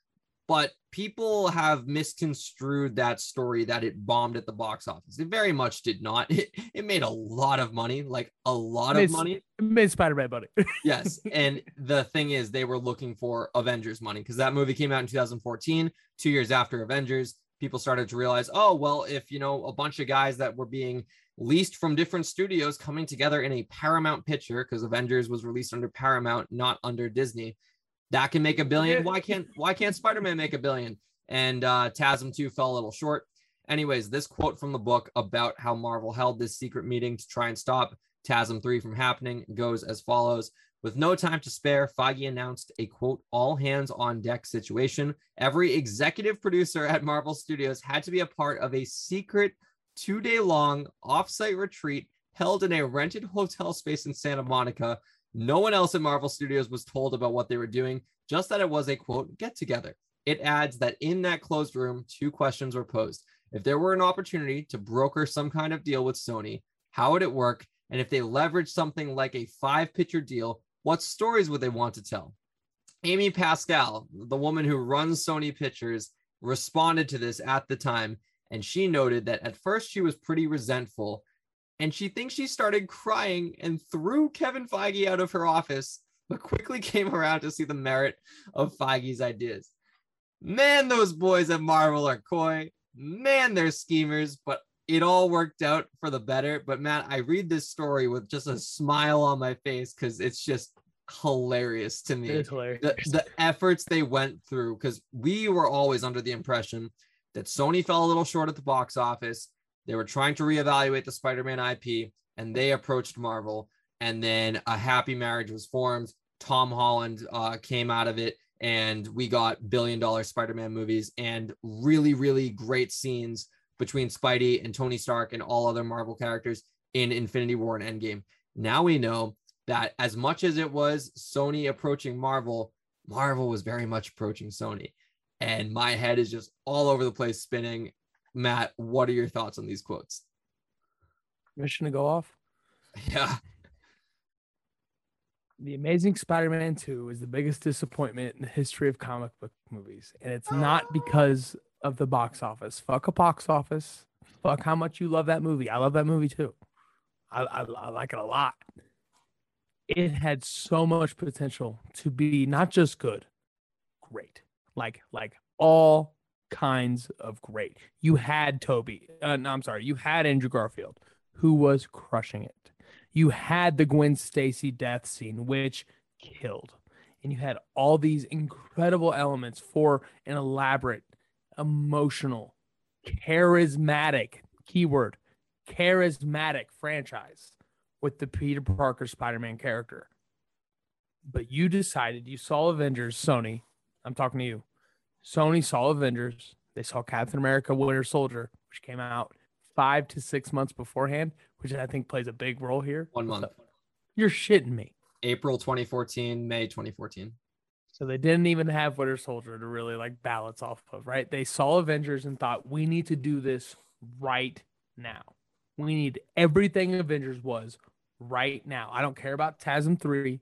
but people have misconstrued that story that it bombed at the box office. It very much did not. It, it made a lot of money, like a lot of Made- money. Made Spider Man, buddy. Yes. And the thing is, they were looking for Avengers money because that movie came out in 2014, two years after Avengers. People started to realize, oh, well, if, you know, a bunch of guys that were being leased from different studios coming together in a Paramount picture, because Avengers was released under Paramount, not under Disney, that can make a billion. Why can't why can't Spider-Man make a billion? And uh TASM 2 fell a little short. Anyways, this quote from the book about how Marvel held this secret meeting to try and stop TASM 3 from happening goes as follows. With no time to spare, Feige announced a quote, all hands on deck situation. Every executive producer at Marvel Studios had to be a part of a secret two day long offsite retreat held in a rented hotel space in Santa Monica. No one else at Marvel Studios was told about what they were doing, just that it was a quote, get together. It adds that in that closed room, two questions were posed. If there were an opportunity to broker some kind of deal with Sony, how would it work? And if they leveraged something like a five picture deal, what stories would they want to tell? Amy Pascal, the woman who runs Sony Pictures, responded to this at the time, and she noted that at first she was pretty resentful, and she thinks she started crying and threw Kevin Feige out of her office, but quickly came around to see the merit of Feige's ideas. Man, those boys at Marvel are coy. Man, they're schemers, but it all worked out for the better. But Matt, I read this story with just a smile on my face because it's just hilarious to me It's hilarious. the, the efforts they went through because we were always under the impression that Sony fell a little short at the box office. They were trying to reevaluate the Spider Man IP and they approached Marvel. And then a happy marriage was formed. Tom Holland uh, came out of it, and we got billion dollar Spider Man movies and really, really great scenes between Spidey and Tony Stark and all other Marvel characters in Infinity War and Endgame. Now we know that as much as it was Sony approaching Marvel, Marvel was very much approaching Sony. And my head is just all over the place spinning. Matt, what are your thoughts on these quotes? Mission to go off. Yeah. The Amazing Spider-Man 2 is the biggest disappointment in the history of comic book movies, and it's not because of the box office. Fuck a box office. Fuck how much you love that movie. I love that movie too. I, I, I like it a lot. It had so much potential to be not just good, great. Like like all kinds of great. You had Tobey. Uh, no, I'm sorry. You had Andrew Garfield, who was crushing it. You had the Gwen Stacy death scene, which killed. And you had all these incredible elements for an elaborate, emotional, charismatic keyword, charismatic franchise with the Peter Parker Spider Man character. But you decided you saw Avengers, Sony. I'm talking to you. Sony saw Avengers. They saw Captain America Winter Soldier, which came out five to six months beforehand, which I think plays a big role here. One month. You're shitting me. April 2014, May 2014. So they didn't even have Winter Soldier to really like balance off of, right? They saw Avengers and thought, we need to do this right now. We need everything Avengers was right now. I don't care about TASM 3.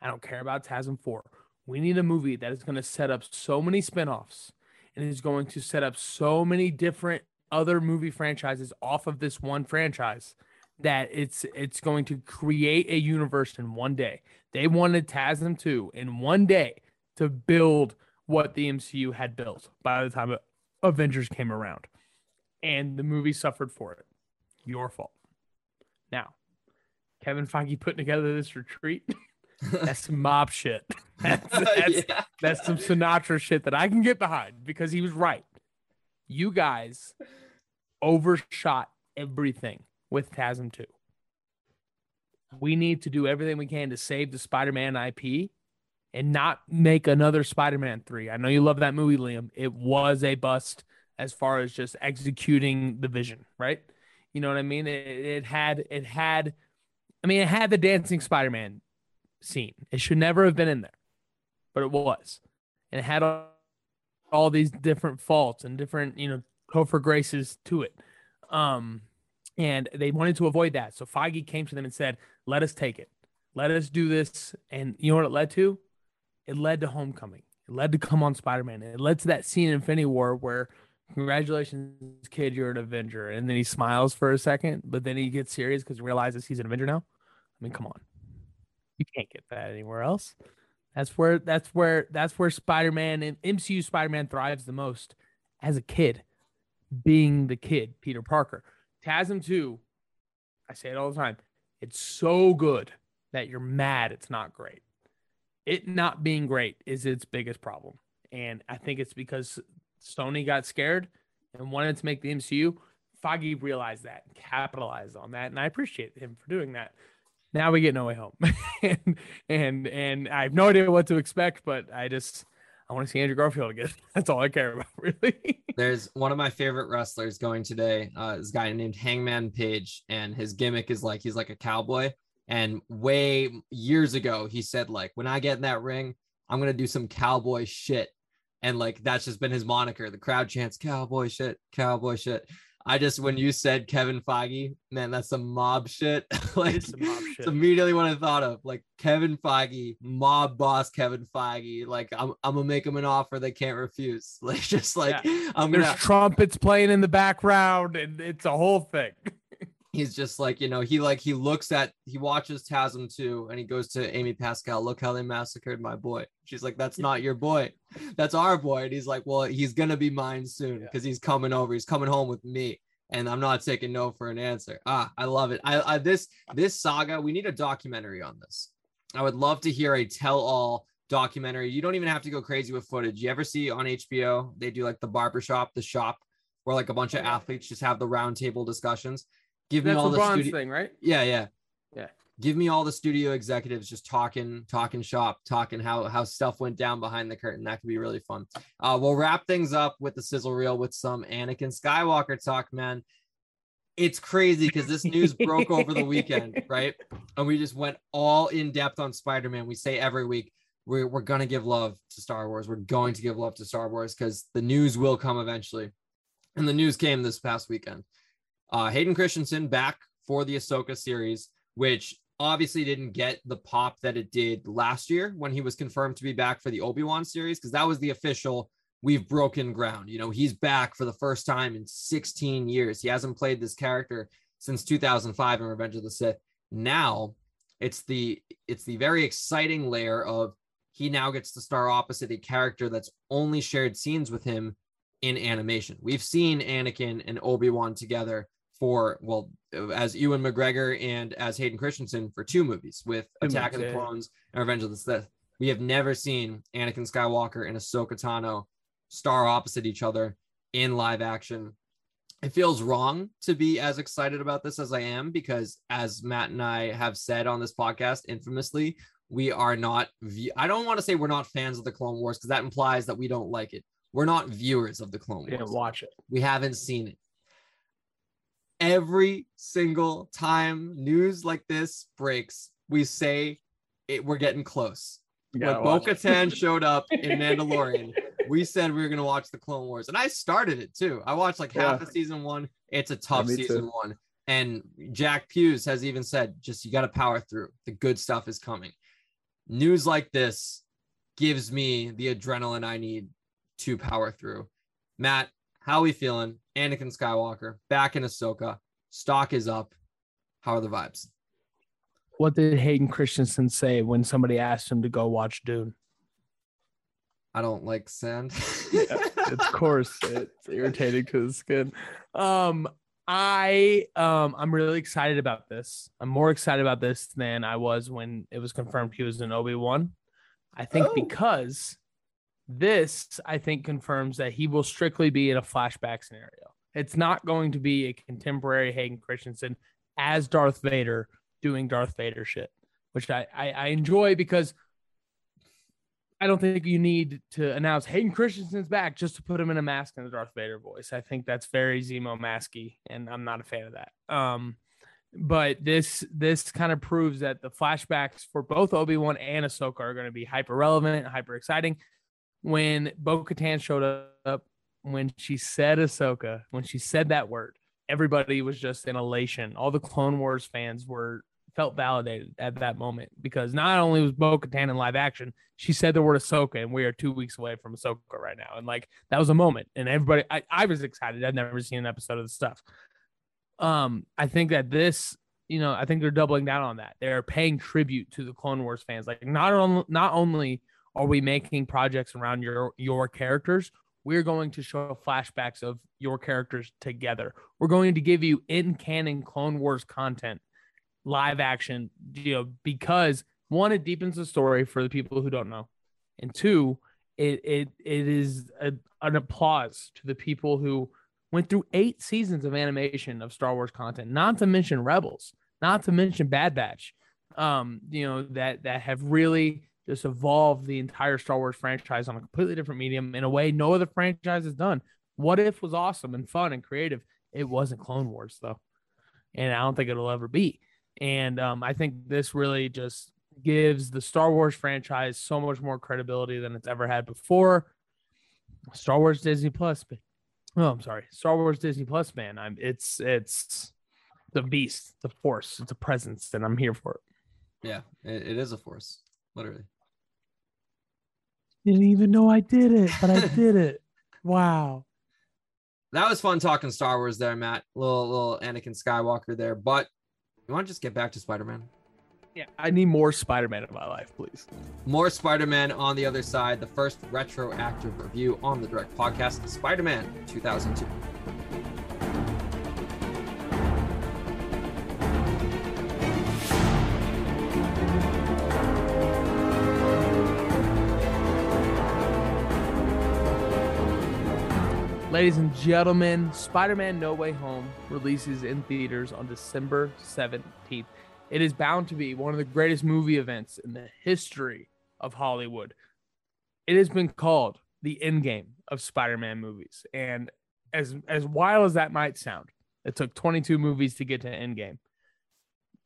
I don't care about TASM 4. We need a movie that is going to set up so many spinoffs and is going to set up so many different other movie franchises off of this one franchise that it's it's going to create a universe in one day. They wanted TASM 2 in one day to build what the MCU had built by the time Avengers came around. And the movie suffered for it. Your fault. Now, Kevin Feige putting together this retreat. that's some mob shit. That's, that's, Yeah. that's some Sinatra shit that I can get behind because he was right. You guys overshot everything with TASM 2. We need to do everything we can to save the Spider Man IP and not make another Spider Man 3. I know you love that movie, Liam. It was a bust as far as just executing the vision, right? You know what I mean? It, it had, it had, I mean, it had the dancing Spider Man scene. It should never have been in there, but it was. And it had all, all these different faults and different, you know, Topher Graces to it. Um, and they wanted to avoid that. So Feige came to them and said, let us take it. Let us do this. And you know what it led to? It led to Homecoming. It led to Come On Spider Man. It led to that scene in Infinity War where, congratulations, kid, you're an Avenger. And then he smiles for a second, but then he gets serious because he realizes he's an Avenger now. I mean, come on. You can't get that anywhere else. That's where that's where that's where Spider-Man and MCU Spider-Man thrives the most as a kid, being the kid, Peter Parker. TASM 2, I say it all the time. It's so good that you're mad it's not great. It not being great is its biggest problem. And I think it's because Sony got scared and wanted to make the MCU. Feige realized that, capitalized on that, and I appreciate him for doing that. Now we get No Way Home, and and and I have no idea what to expect, but I just I want to see Andrew Garfield again. That's all I care about, really. There's one of my favorite wrestlers going today. Uh, this guy named Hangman Page, and his gimmick is like he's like a cowboy. And way years ago, he said like, when I get in that ring, I'm gonna do some cowboy shit. And like that's just been his moniker. The crowd chants cowboy shit, cowboy shit. I just when you said Kevin Feige, man, that's some mob shit. like some mob it's immediately what I thought of. Like Kevin Feige, mob boss Kevin Feige. Like I'm, I'm gonna make him an offer they can't refuse. Like just like I'm There's gonna trumpets playing in the background, and it's a whole thing. he's just like you know he like he looks at he watches Tasm 2 and he goes to Amy Pascal look how they massacred my boy. She's like that's not your boy. That's our boy. And he's like well he's gonna be mine soon because he's coming over. He's coming home with me and I'm not taking no for an answer. Ah I love it. I, I this this saga we need a documentary on this. I would love to hear a tell-all documentary. You don't even have to go crazy with footage. You ever see on HBO they do like the barbershop the shop where like a bunch of athletes just have the roundtable discussions give me That's all the studio thing, right? yeah yeah. Yeah. give me all the studio executives just talking talking shop talking how how stuff went down behind the curtain. That could be really fun. Uh we'll wrap things up with the sizzle reel with some anakin skywalker talk man. It's crazy because this news broke over the weekend right? And we just went all in depth on spider-man. We say every week we're, we're going to give love to star wars. We're going to give love to star wars because the news will come eventually. And the news came this past weekend uh, Hayden Christensen back for the Ahsoka series, which obviously didn't get the pop that it did last year when he was confirmed to be back for the Obi-Wan series because that was the official we've broken ground. You know, he's back for the first time in 16 years. He hasn't played this character since 2005 in Revenge of the Sith. Now, it's the it's the very exciting layer of he now gets to star opposite a character that's only shared scenes with him in animation. We've seen Anakin and Obi-Wan together for well as Ewan McGregor and as Hayden Christensen for two movies with Attack of the. Clones and Revenge of the Sith. We have never seen Anakin Skywalker and Ahsoka Tano star opposite each other in live action. It feels wrong to be as excited about this as I am because, as Matt and I have said on this podcast infamously, we are not. I don't want to say we're not fans of the Clone Wars because that implies that we don't like it. We're not viewers of the Clone We didn't Wars. watch it. We haven't seen it. Every single time news like this breaks, we say it, we're getting close. When Bo. Katan showed up in Mandalorian, we said we were going to watch the Clone Wars. And I started it too. I watched like half Yeah. of season one. It's a tough too. season one. And Jack Hughes has even said, just you got to power through. The good stuff is coming. News like this gives me the adrenaline I need to power through. Matt, how are we feeling? Anakin Skywalker back in Ahsoka. Stock is up. How are the vibes? What did Hayden Christensen say when somebody asked him to go watch Dune? I don't like sand. It's coarse. it's irritating to the skin um i um i'm really excited about this i'm more excited about this than i was when it was confirmed he was in obi-wan i think Oh. because this i think confirms that he will strictly be in a flashback scenario it's not going to be a contemporary hayden christensen as darth vader doing darth vader shit which i i, I enjoy because I don't think you need to announce Hayden Christensen's back just to put him in a mask and the Darth Vader voice. I think that's very Zemo masky, and I'm not a fan of that. Um, but this this kind of proves that the flashbacks for both Obi Wan and Ahsoka are going to be hyper relevant, hyper exciting. When Bo Katan showed up, when she said Ahsoka, when she said that word, everybody was just in elation. All the Clone Wars fans were felt validated at that moment because not only was Bo Katan in live action, she said the word Ahsoka, and we are two weeks away from Ahsoka right now. And like that was a moment, and everybody, I, I was excited. I'd never seen an episode of the stuff. Um, I think that this, you know, I think they're doubling down on that. They're paying tribute to the Clone Wars fans. Like not on, not only are we making projects around your your characters, we're going to show flashbacks of your characters together. We're going to give you in canon Clone Wars content, live action, you know, because one, it deepens the story for the people who don't know, and two, it it it is a, an applause to the people who went through eight seasons of animation of Star Wars content, not to mention Rebels, not to mention Bad Batch, um, you know, that that have really just evolved the entire Star Wars franchise on a completely different medium in a way no other franchise has done. What if was awesome and fun and creative. It wasn't Clone Wars though, and I don't think it'll ever be. And um, I think this really just gives the Star Wars franchise so much more credibility than it's ever had before. Star Wars Disney Plus. but- Oh, I'm sorry. Star Wars Disney Plus, man. I'm it's it's the beast, the force, it's a presence, and I'm here for it. Yeah, it, it is a force, literally. Didn't even know I did it, but I did it. Wow. That was fun talking Star Wars there, Matt. Little little Anakin Skywalker there, but you want to just get back to Spider-Man? Yeah, I need more Spider-Man in my life, please. More Spider-Man on the other side. The first retroactive review on the Direct Podcast, Spider-Man 2002. Ladies and gentlemen, Spider Man No Way Home releases in theaters on December 17th. It is bound to be one of the greatest movie events in the history of Hollywood. It has been called the endgame of Spider Man movies. And as, as wild as that might sound, it took 22 movies to get to endgame.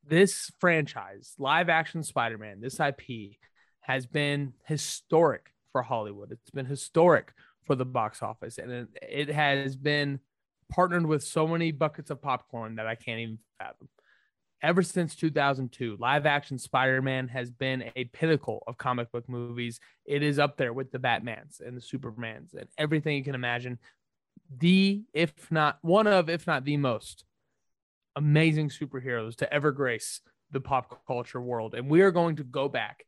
This franchise, live action Spider Man, this IP, has been historic for Hollywood. It's been historic for the box office, and it, it has been partnered with so many buckets of popcorn that I can't even fathom. ever since 2002, live action Spider Man has been a pinnacle of comic book movies. It is up there with the Batmans and the Supermans and everything you can imagine. The, if not one of, if not the most amazing superheroes to ever grace the pop culture world. And we are going to go back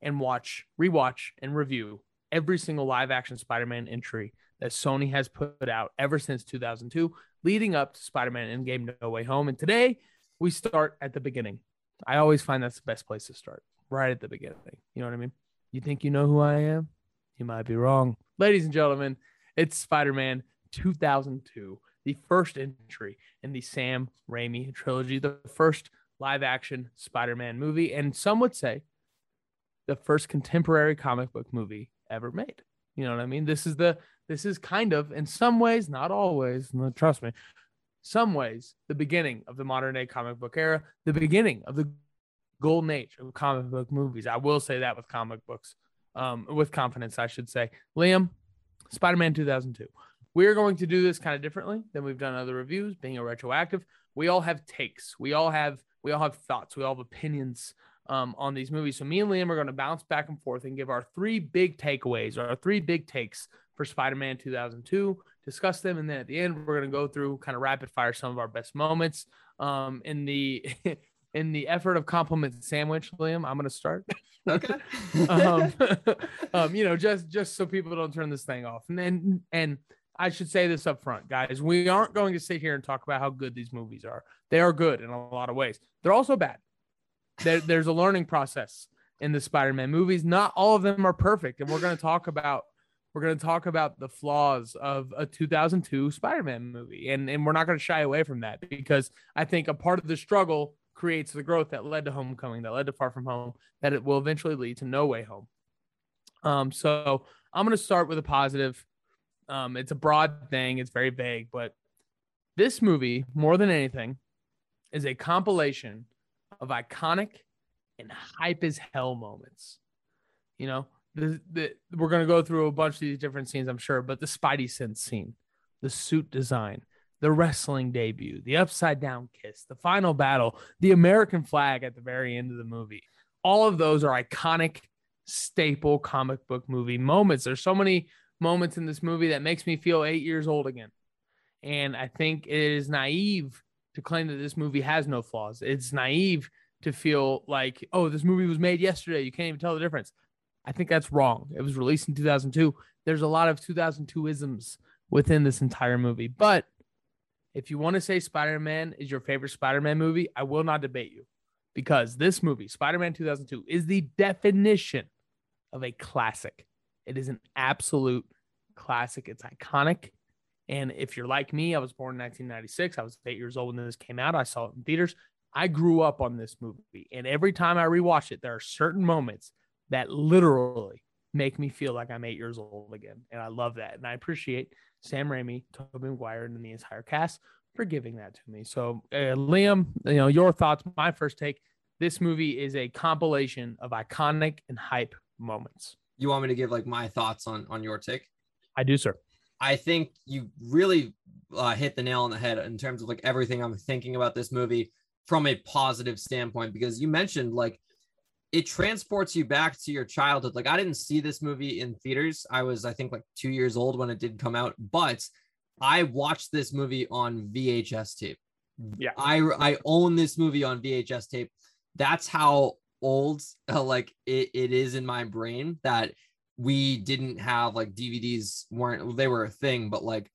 and watch, rewatch, and review every single live action Spider Man entry that Sony has put out ever since 2002, leading up to Spider Man Endgame No Way Home. And today we start at the beginning. I always find that's the best place to start, right at the beginning. You know what I mean? You think you know who I am? You might be wrong. Ladies and gentlemen, it's Spider Man 2002, the first entry in the Sam Raimi trilogy, the first live action Spider Man movie, and some would say the first contemporary comic book movie ever made. You know what I mean? This is the this is kind of in some ways, not always, trust me, some ways the beginning of the modern day comic book era, the beginning of the golden age of comic book movies. I will say that with comic books, um, with confidence, I should say. Liam, Spider Man 2002. We're going to do this kind of differently than we've done other reviews, being a retroactive. We all have takes. We all have we all have thoughts. We all have opinions um, on these movies. So me and Liam are going to bounce back and forth and give our three big takeaways, our three big takes for Spider-Man 2002. Discuss them, and then at the end we're going to go through kind of rapid fire some of our best moments. Um, in the in the effort of compliment sandwich, Liam, I'm going to start. Okay. um, um, you know, just just so people don't turn this thing off, and then and I should say this up front, guys. We aren't going to sit here and talk about how good these movies are. They are good in a lot of ways. They're also bad. There, there's a learning process in the Spider-Man movies. Not all of them are perfect, and we're going to talk about we're going to talk about the flaws of a 2002 Spider-Man movie, and and we're not going to shy away from that because I think a part of the struggle creates the growth that led to Homecoming, that led to Far From Home, that it will eventually lead to No Way Home. Um, so I'm going to start with a positive. Um, it's a broad thing, it's very vague, but this movie, more than anything, is a compilation of iconic and hype as hell moments. You know, the, the we're gonna go through a bunch of these different scenes, I'm sure, but the Spidey sense scene, the suit design, the wrestling debut, the upside down kiss, the final battle, the American flag at the very end of the movie. All of those are iconic staple comic book movie moments. There's so many moments in this movie that makes me feel 8 years old again. And I think it is naive to claim that this movie has no flaws. It's naive to feel like, oh, this movie was made yesterday. You can't even tell the difference. I think that's wrong. It was released in 2002. There's a lot of 2002 isms within this entire movie. But if you want to say Spider Man is your favorite Spider Man movie, I will not debate you because this movie, Spider Man 2002, is the definition of a classic. It is an absolute classic. It's iconic. And if you're like me, I was born in 1996. I was eight years old when this came out. I saw it in theaters. I grew up on this movie. And every time I rewatch it, there are certain moments that literally make me feel like I'm eight years old again. And I love that. And I appreciate Sam Raimi, Tobey Maguire, and the entire cast for giving that to me. So, uh, Liam, you know, your thoughts, my first take. This movie is a compilation of iconic and hype moments. You want me to give like my thoughts on on your take? I do, sir. I think you really uh, hit the nail on the head in terms of like everything I'm thinking about this movie from a positive standpoint because you mentioned like it transports you back to your childhood. Like I didn't see this movie in theaters. I was I think like 2 years old when it did come out, but I watched this movie on VHS tape. Yeah. I I own this movie on VHS tape. That's how old uh, like it, it is in my brain that we didn't have like DVDs weren't they were a thing, but like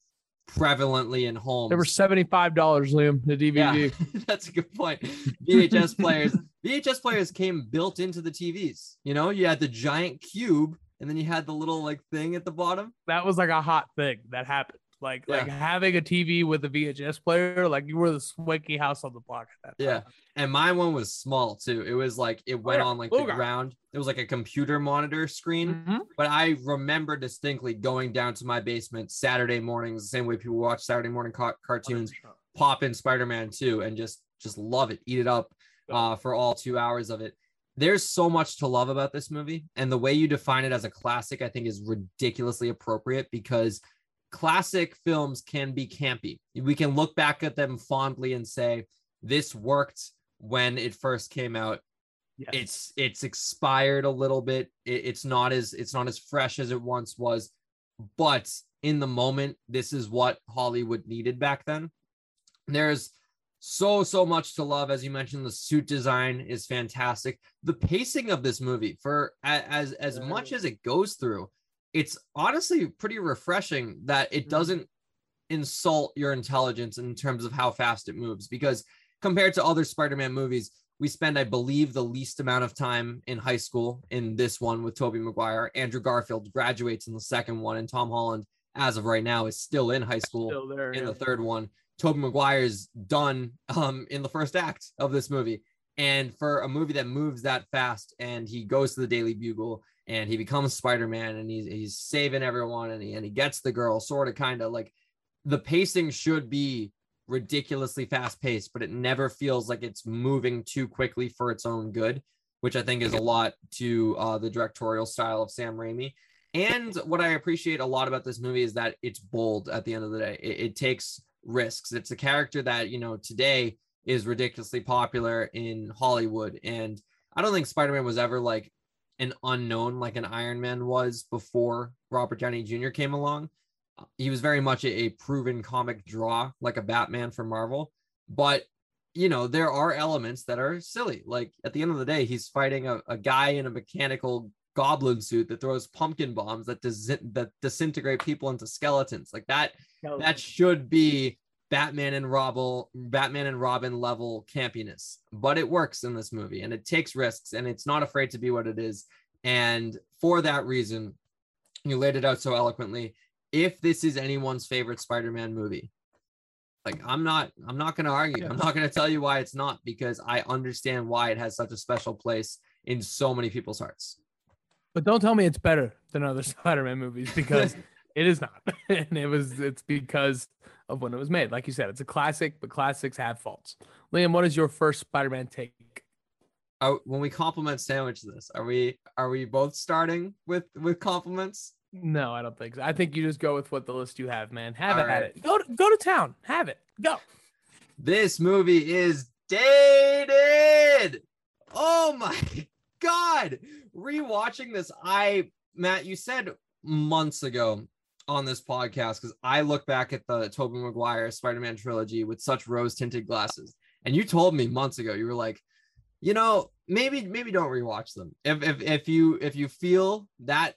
prevalently in homes. They were seventy five dollars, Liam. The DVD. Yeah, that's a good point. VHS players, VHS players came built into the TVs. You know, you had the giant cube, and then you had the little like thing at the bottom. That was like a hot thing that happened. Like Yeah. like having a TV with a VHS player, like you were the swanky house on the block at that Time. Yeah. And my one was small too. It was like it went yeah. on like Little the guy. ground. It was like a computer monitor screen. Mhm. But I remember distinctly going down to my basement Saturday mornings, the same way people watch Saturday morning ca- cartoons, 100%. pop in Spider-Man 2 and just just love it, eat it up uh, for all two hours of it. There's so much to love about this movie, and the way you define it as a classic, I think, is ridiculously appropriate because classic films can be campy. We can look back at them fondly and say this worked when it first came out. Yes. It's it's expired a little bit. It, it's not as it's not as fresh as it once was, but in the moment, this is what Hollywood needed back then. There's so so much to love as you mentioned the suit design is fantastic the pacing of this movie for as as much as it goes through it's honestly pretty refreshing that it doesn't insult your intelligence in terms of how fast it moves because compared to other spider-man movies we spend i believe the least amount of time in high school in this one with tobey maguire andrew garfield graduates in the second one and tom holland as of right now is still in high school there, in yeah. the third one toby Tobey is done um, in the first act of this movie. And for a movie that moves that fast and he goes to the Daily Bugle and he becomes Spider-Man and he's, he's saving everyone and he, and he gets the girl sort of kind of like the pacing should be ridiculously fast paced, but it never feels like it's moving too quickly for its own good, which I think is a lot to uh, the directorial style of Sam Raimi. And what I appreciate a lot about this movie is that it's bold at the end of the day. It, it takes risks. It's a character that, you know, today is ridiculously popular in Hollywood. And I don't think Spider Man was ever like an unknown like an Iron Man was before Robert Downey Jr. came along. He was very much a, a proven comic draw, like a Batman for Marvel. But, you know, there are elements that are silly. Like at the end of the day, he's fighting a, a guy in a mechanical goblin suit that throws pumpkin bombs that dis- that disintegrate people into skeletons. Like that that should be Batman and Robin, Batman and Robin level campiness, but it works in this movie and it takes risks and it's not afraid to be what it is. And for that reason, you laid it out so eloquently. If this is anyone's favorite Spider-Man movie, like I'm not, I'm not going to argue. I'm not going to tell you why it's not because I understand why it has such a special place in so many people's hearts. But don't tell me it's better than other Spider-Man movies because it is not. and it was it's because of when it was made. Like you said, it's a classic, but classics have faults. Liam, what is your first Spider-Man take? Are, when we compliment sandwich this, are we are we both starting with with compliments? No, I don't think so. I think you just go with what the list you have, man. Have All it at right. it. Go to, go to town. Have it. Go. This movie is dated. Oh my god. Rewatching this, I Matt, you said months ago on this podcast because I look back at the Tobey Maguire Spider-Man trilogy with such rose-tinted glasses. And you told me months ago, you were like, you know, maybe maybe don't rewatch them. If if if you if you feel that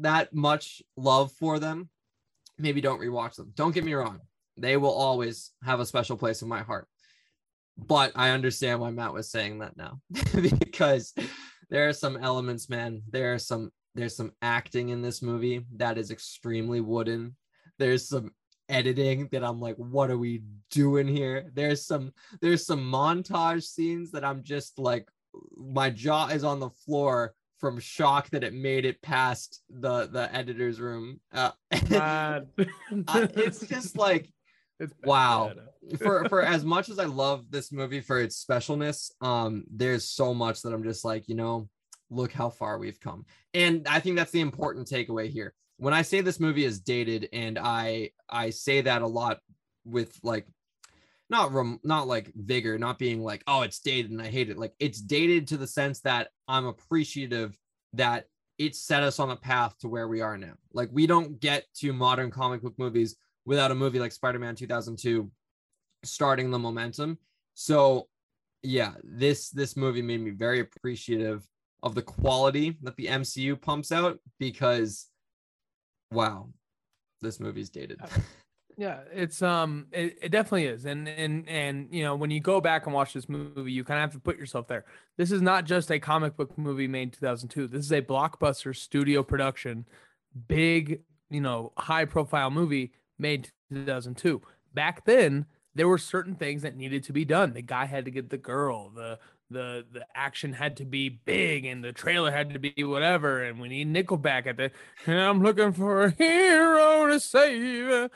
that much love for them, maybe don't rewatch them. Don't get me wrong. They will always have a special place in my heart. But I understand why Matt was saying that now because there are some elements, man. There are some there's some acting in this movie that is extremely wooden. There's some editing that I'm like, what are we doing here? There's some there's some montage scenes that I'm just like my jaw is on the floor from shock that it made it past the the editor's room. Uh, I- it's just like It's wow. For for as much as I love this movie for its specialness, um, there's so much that I'm just like, you know, look how far we've come. And I think that's the important takeaway here. When I say this movie is dated, and I I say that a lot with like not rem, not like vigor, not being like, oh, it's dated and I hate it. Like it's dated to the sense that I'm appreciative that it set us on a path to where we are now. Like we don't get to modern comic book movies without a movie like Spider-Man 2002 starting the momentum. So yeah, this this movie made me very appreciative of the quality that the MCU pumps out because wow, this movie's dated. Yeah, it's um, it, it definitely is, and and and you know when you go back and watch this movie, you kind of have to put yourself there. This is not just a comic book movie made in 2002. This is a blockbuster studio production, big, you know, high profile movie made in 2002. Back then, there were certain things that needed to be done. The guy had to get the girl. The the the action had to be big, and the trailer had to be whatever. And we need Nickelback at the. And I'm looking for a hero to save. Not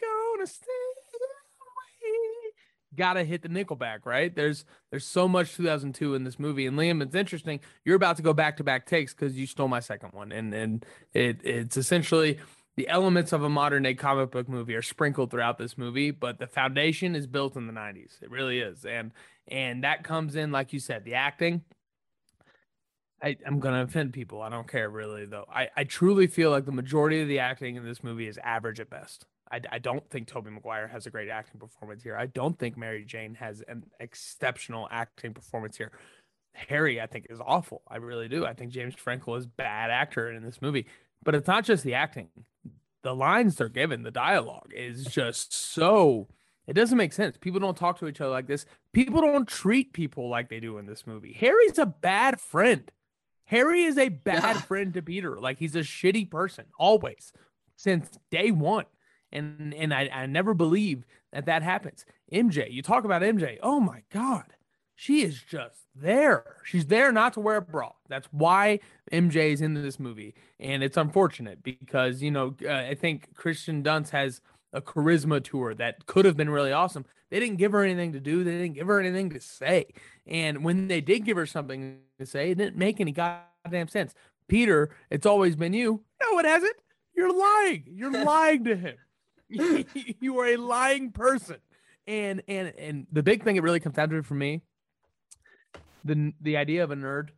gonna stay away. Gotta hit the Nickelback, right? There's there's so much 2002 in this movie. And Liam, it's interesting. You're about to go back to back takes because you stole my second one, and and it it's essentially the elements of a modern day comic book movie are sprinkled throughout this movie, but the foundation is built in the 90s. It really is. And And that comes in, like you said, the acting. I, I'm gonna offend people. I don't care really though. I, I truly feel like the majority of the acting in this movie is average at best. I, I don't think Tobey Maguire has a great acting performance here. I don't think Mary Jane has an exceptional acting performance here. Harry, I think, is awful. I really do. I think James Franco is bad actor in this movie. But it's not just the acting. The lines they're given, the dialogue is just so it doesn't make sense. People don't talk to each other like this. People don't treat people like they do in this movie. Harry's a bad friend. Harry is a bad Yeah. friend to Peter. Like he's a shitty person always since day one. And and I, I never believe that that happens. MJ, you talk about MJ. Oh my God. She is just there. She's there not to wear a bra. That's why MJ is in this movie. And it's unfortunate because, you know, uh, I think Kirsten Dunst has a charisma to her that could have been really awesome. They didn't give her anything to do, they didn't give her anything to say. And when they did give her something to say, it didn't make any goddamn sense. Peter, it's always been you. No, it hasn't. You're lying. You're lying to him. you are a lying person. And and and the big thing it really comes down to for me, the the idea of a nerd.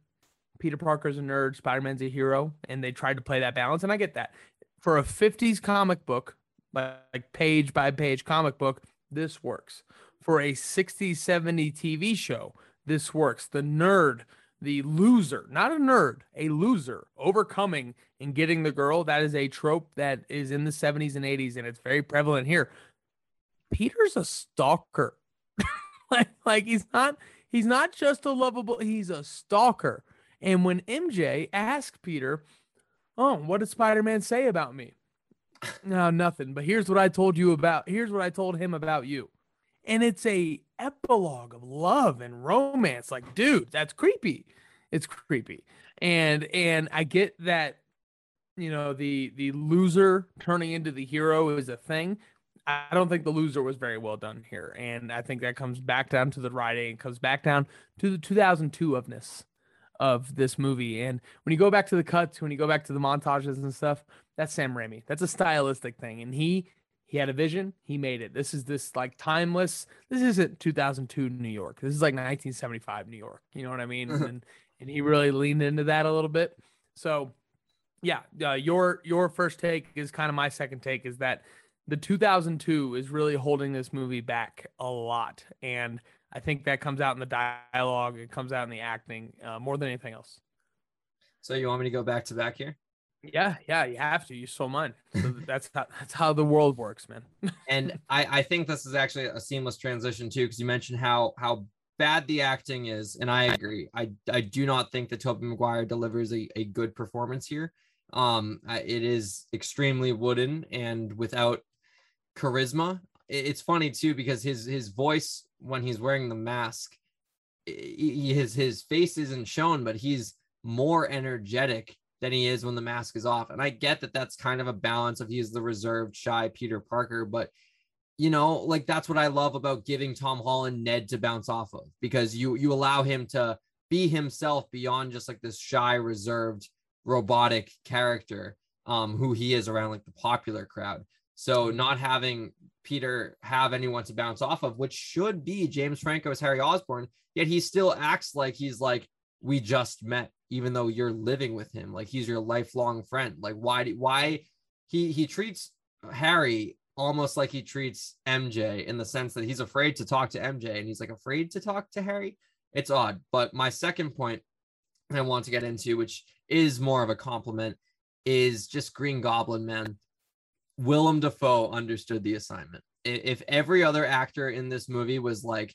Peter Parker's a nerd, Spider-Man's a hero, and they tried to play that balance, and I get that. For a 50s comic book, like, page by page comic book, this works. For a 60s, 70 TV show, this works. The nerd, the loser, not a nerd, a loser, overcoming and getting the girl, that is a trope that is in the 70s and 80s, and it's very prevalent here. Peter's a stalker. like, like he's not he's not just a lovable, he's a stalker. And when MJ asked Peter, Oh, what did Spider-Man say about me? No, nothing. But here's what I told you about here's what I told him about you. And it's a epilogue of love and romance. Like, dude, that's creepy. It's creepy. And and I get that you know the the loser turning into the hero is a thing. I don't think the loser was very well done here, and I think that comes back down to the writing. It comes back down to the 2002 ofness of this movie. And when you go back to the cuts, when you go back to the montages and stuff, that's Sam Raimi. That's a stylistic thing, and he he had a vision. He made it. This is this like timeless. This isn't 2002 New York. This is like 1975 New York. You know what I mean? and and he really leaned into that a little bit. So yeah, uh, your your first take is kind of my second take is that the 2002 is really holding this movie back a lot, and I think that comes out in the dialogue. It comes out in the acting uh, more than anything else. So you want me to go back to back here? Yeah, yeah, you have to. You stole mine. So that's how that's how the world works, man. and I, I think this is actually a seamless transition too, because you mentioned how how bad the acting is, and I agree. I I do not think that Tobey Maguire delivers a, a good performance here. Um, it is extremely wooden and without charisma. It's funny too because his his voice when he's wearing the mask, i- his his face isn't shown, but he's more energetic than he is when the mask is off. And I get that that's kind of a balance of he's the reserved, shy Peter Parker, but you know, like that's what I love about giving Tom Holland Ned to bounce off of because you you allow him to be himself beyond just like this shy, reserved, robotic character um who he is around like the popular crowd. So not having Peter have anyone to bounce off of, which should be James Franco as Harry Osborn, yet he still acts like he's like we just met, even though you're living with him, like he's your lifelong friend. Like why? Do, why he he treats Harry almost like he treats MJ in the sense that he's afraid to talk to MJ and he's like afraid to talk to Harry. It's odd. But my second point I want to get into, which is more of a compliment, is just Green Goblin, man. Willem Dafoe understood the assignment. If every other actor in this movie was like,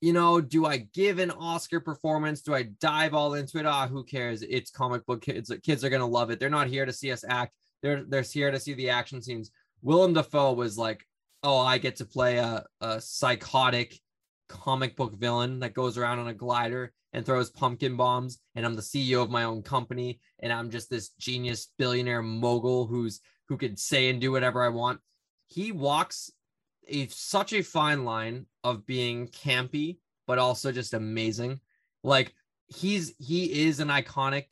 you know, do I give an Oscar performance? Do I dive all into it? Ah, who cares? It's comic book kids. Kids are gonna love it. They're not here to see us act. They're they're here to see the action scenes. Willem Dafoe was like, oh, I get to play a, a psychotic comic book villain that goes around on a glider and throws pumpkin bombs, and I'm the CEO of my own company, and I'm just this genius billionaire mogul who's who could say and do whatever I want. He walks a such a fine line of being campy but also just amazing. Like he's he is an iconic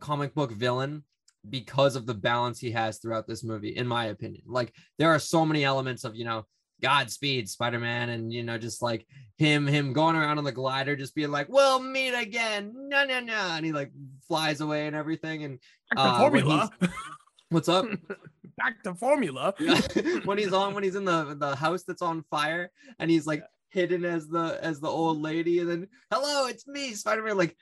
comic book villain because of the balance he has throughout this movie in my opinion. Like there are so many elements of, you know, Godspeed, Spider Man, and you know, just like him, him going around on the glider, just being like, "We'll meet again." No, no, no, and he like flies away and everything. And uh, formula. what's up? Back to formula. when he's on, when he's in the the house that's on fire, and he's like hidden as the as the old lady, and then hello, it's me, Spider Man. Like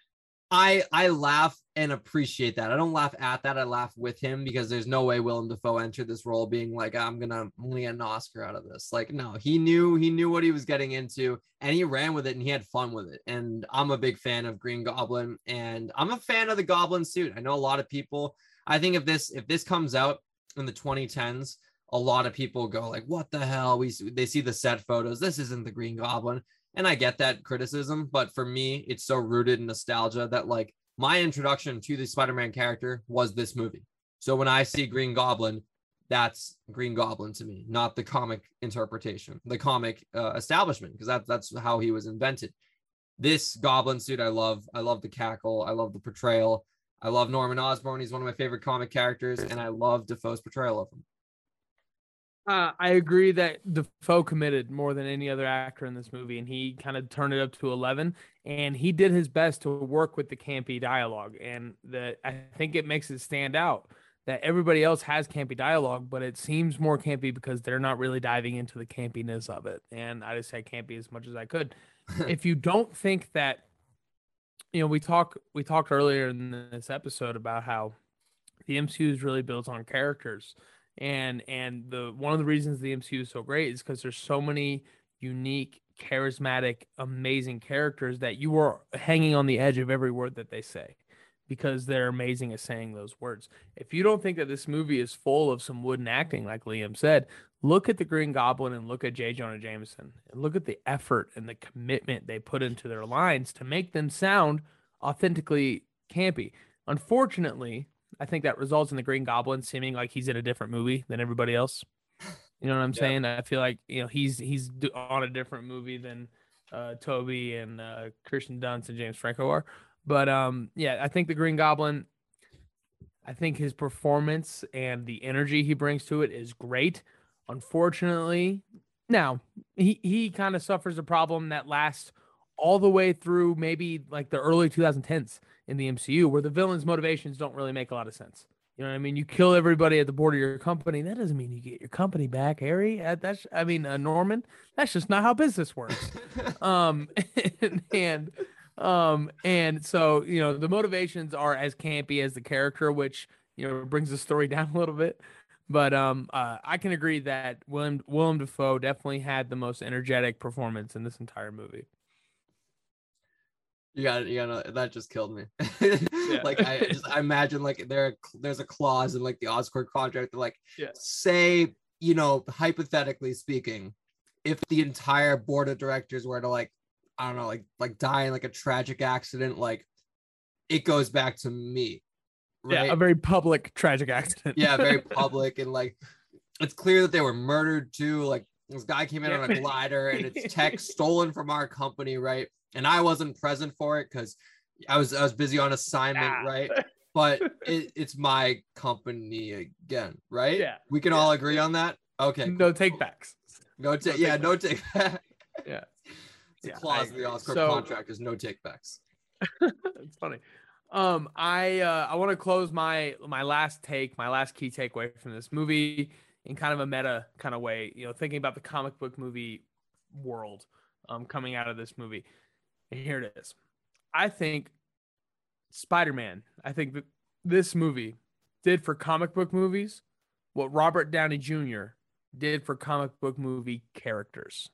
I I laugh and appreciate that. I don't laugh at that. I laugh with him because there's no way Willem Dafoe entered this role being like I'm gonna I'm gonna get an Oscar out of this. Like no, he knew he knew what he was getting into and he ran with it and he had fun with it. And I'm a big fan of Green Goblin and I'm a fan of the Goblin suit. I know a lot of people. I think if this if this comes out in the 2010s, a lot of people go like, "What the hell?" We they see the set photos. This isn't the Green Goblin. And I get that criticism, but for me, it's so rooted in nostalgia that like my introduction to the Spider-Man character was this movie. So when I see Green Goblin, that's Green Goblin to me, not the comic interpretation, the comic uh, establishment, because that's that's how he was invented. This Goblin suit, I love. I love the cackle. I love the portrayal. I love Norman Osborn. He's one of my favorite comic characters, and I love Dafoe's portrayal of him. Uh, I agree that Dafoe committed more than any other actor in this movie, and he kind of turned it up to eleven. And he did his best to work with the campy dialogue, and that I think it makes it stand out that everybody else has campy dialogue, but it seems more campy because they're not really diving into the campiness of it. And I just say campy as much as I could. if you don't think that, you know, we talk we talked earlier in this episode about how the MCU is really built on characters. And and the one of the reasons the MCU is so great is because there's so many unique, charismatic, amazing characters that you are hanging on the edge of every word that they say because they're amazing at saying those words. If you don't think that this movie is full of some wooden acting, like Liam said, look at the Green Goblin and look at J. Jonah Jameson and look at the effort and the commitment they put into their lines to make them sound authentically campy. Unfortunately, I think that results in the Green Goblin seeming like he's in a different movie than everybody else. You know what I'm yeah. saying? I feel like you know he's he's on a different movie than uh, Tobey and uh, Kirsten Dunst and James Franco are. But um, yeah, I think the Green Goblin. I think his performance and the energy he brings to it is great. Unfortunately, now he he kind of suffers a problem that lasts all the way through maybe like the early 2010s in the MCU where the villain's motivations don't really make a lot of sense. You know what I mean? You kill everybody at the board of your company. That doesn't mean you get your company back, Harry. That's, I mean, uh, Norman. That's just not how business works. um, and, and, um, and so you know the motivations are as campy as the character, which you know brings the story down a little bit. But um, uh, I can agree that Willem Willem Dafoe definitely had the most energetic performance in this entire movie. You got you got that just killed me. yeah. like I just I imagine like there there's a clause in like the Oscorp contract that like yeah. say you know hypothetically speaking, if the entire board of directors were to like I don't know like like in like a tragic accident, like it goes back to me. Right? Yeah, a very public tragic accident. yeah, very public and like it's clear that they were murdered too. Like this guy came in yeah. on a glider and it's tech stolen from our company, right? and I wasn't present for it because I was I was busy on assignment, yeah. right? But it, it's my company again, right? Yeah. We can yeah. all agree on that. Okay. No cool. take backs. No take. No yeah. Take no take. Back. yeah. It's yeah, a clause in the Oscorp so, contract is no take backs. it's funny. Um, I uh, I want to close my my last take, my last key takeaway from this movie in kind of a meta kind of way. You know, thinking about the comic book movie world um, coming out of this movie. And here it is. I think Spider Man, I think that this movie did for comic book movies what Robert Downey Jr. did for comic book movie characters.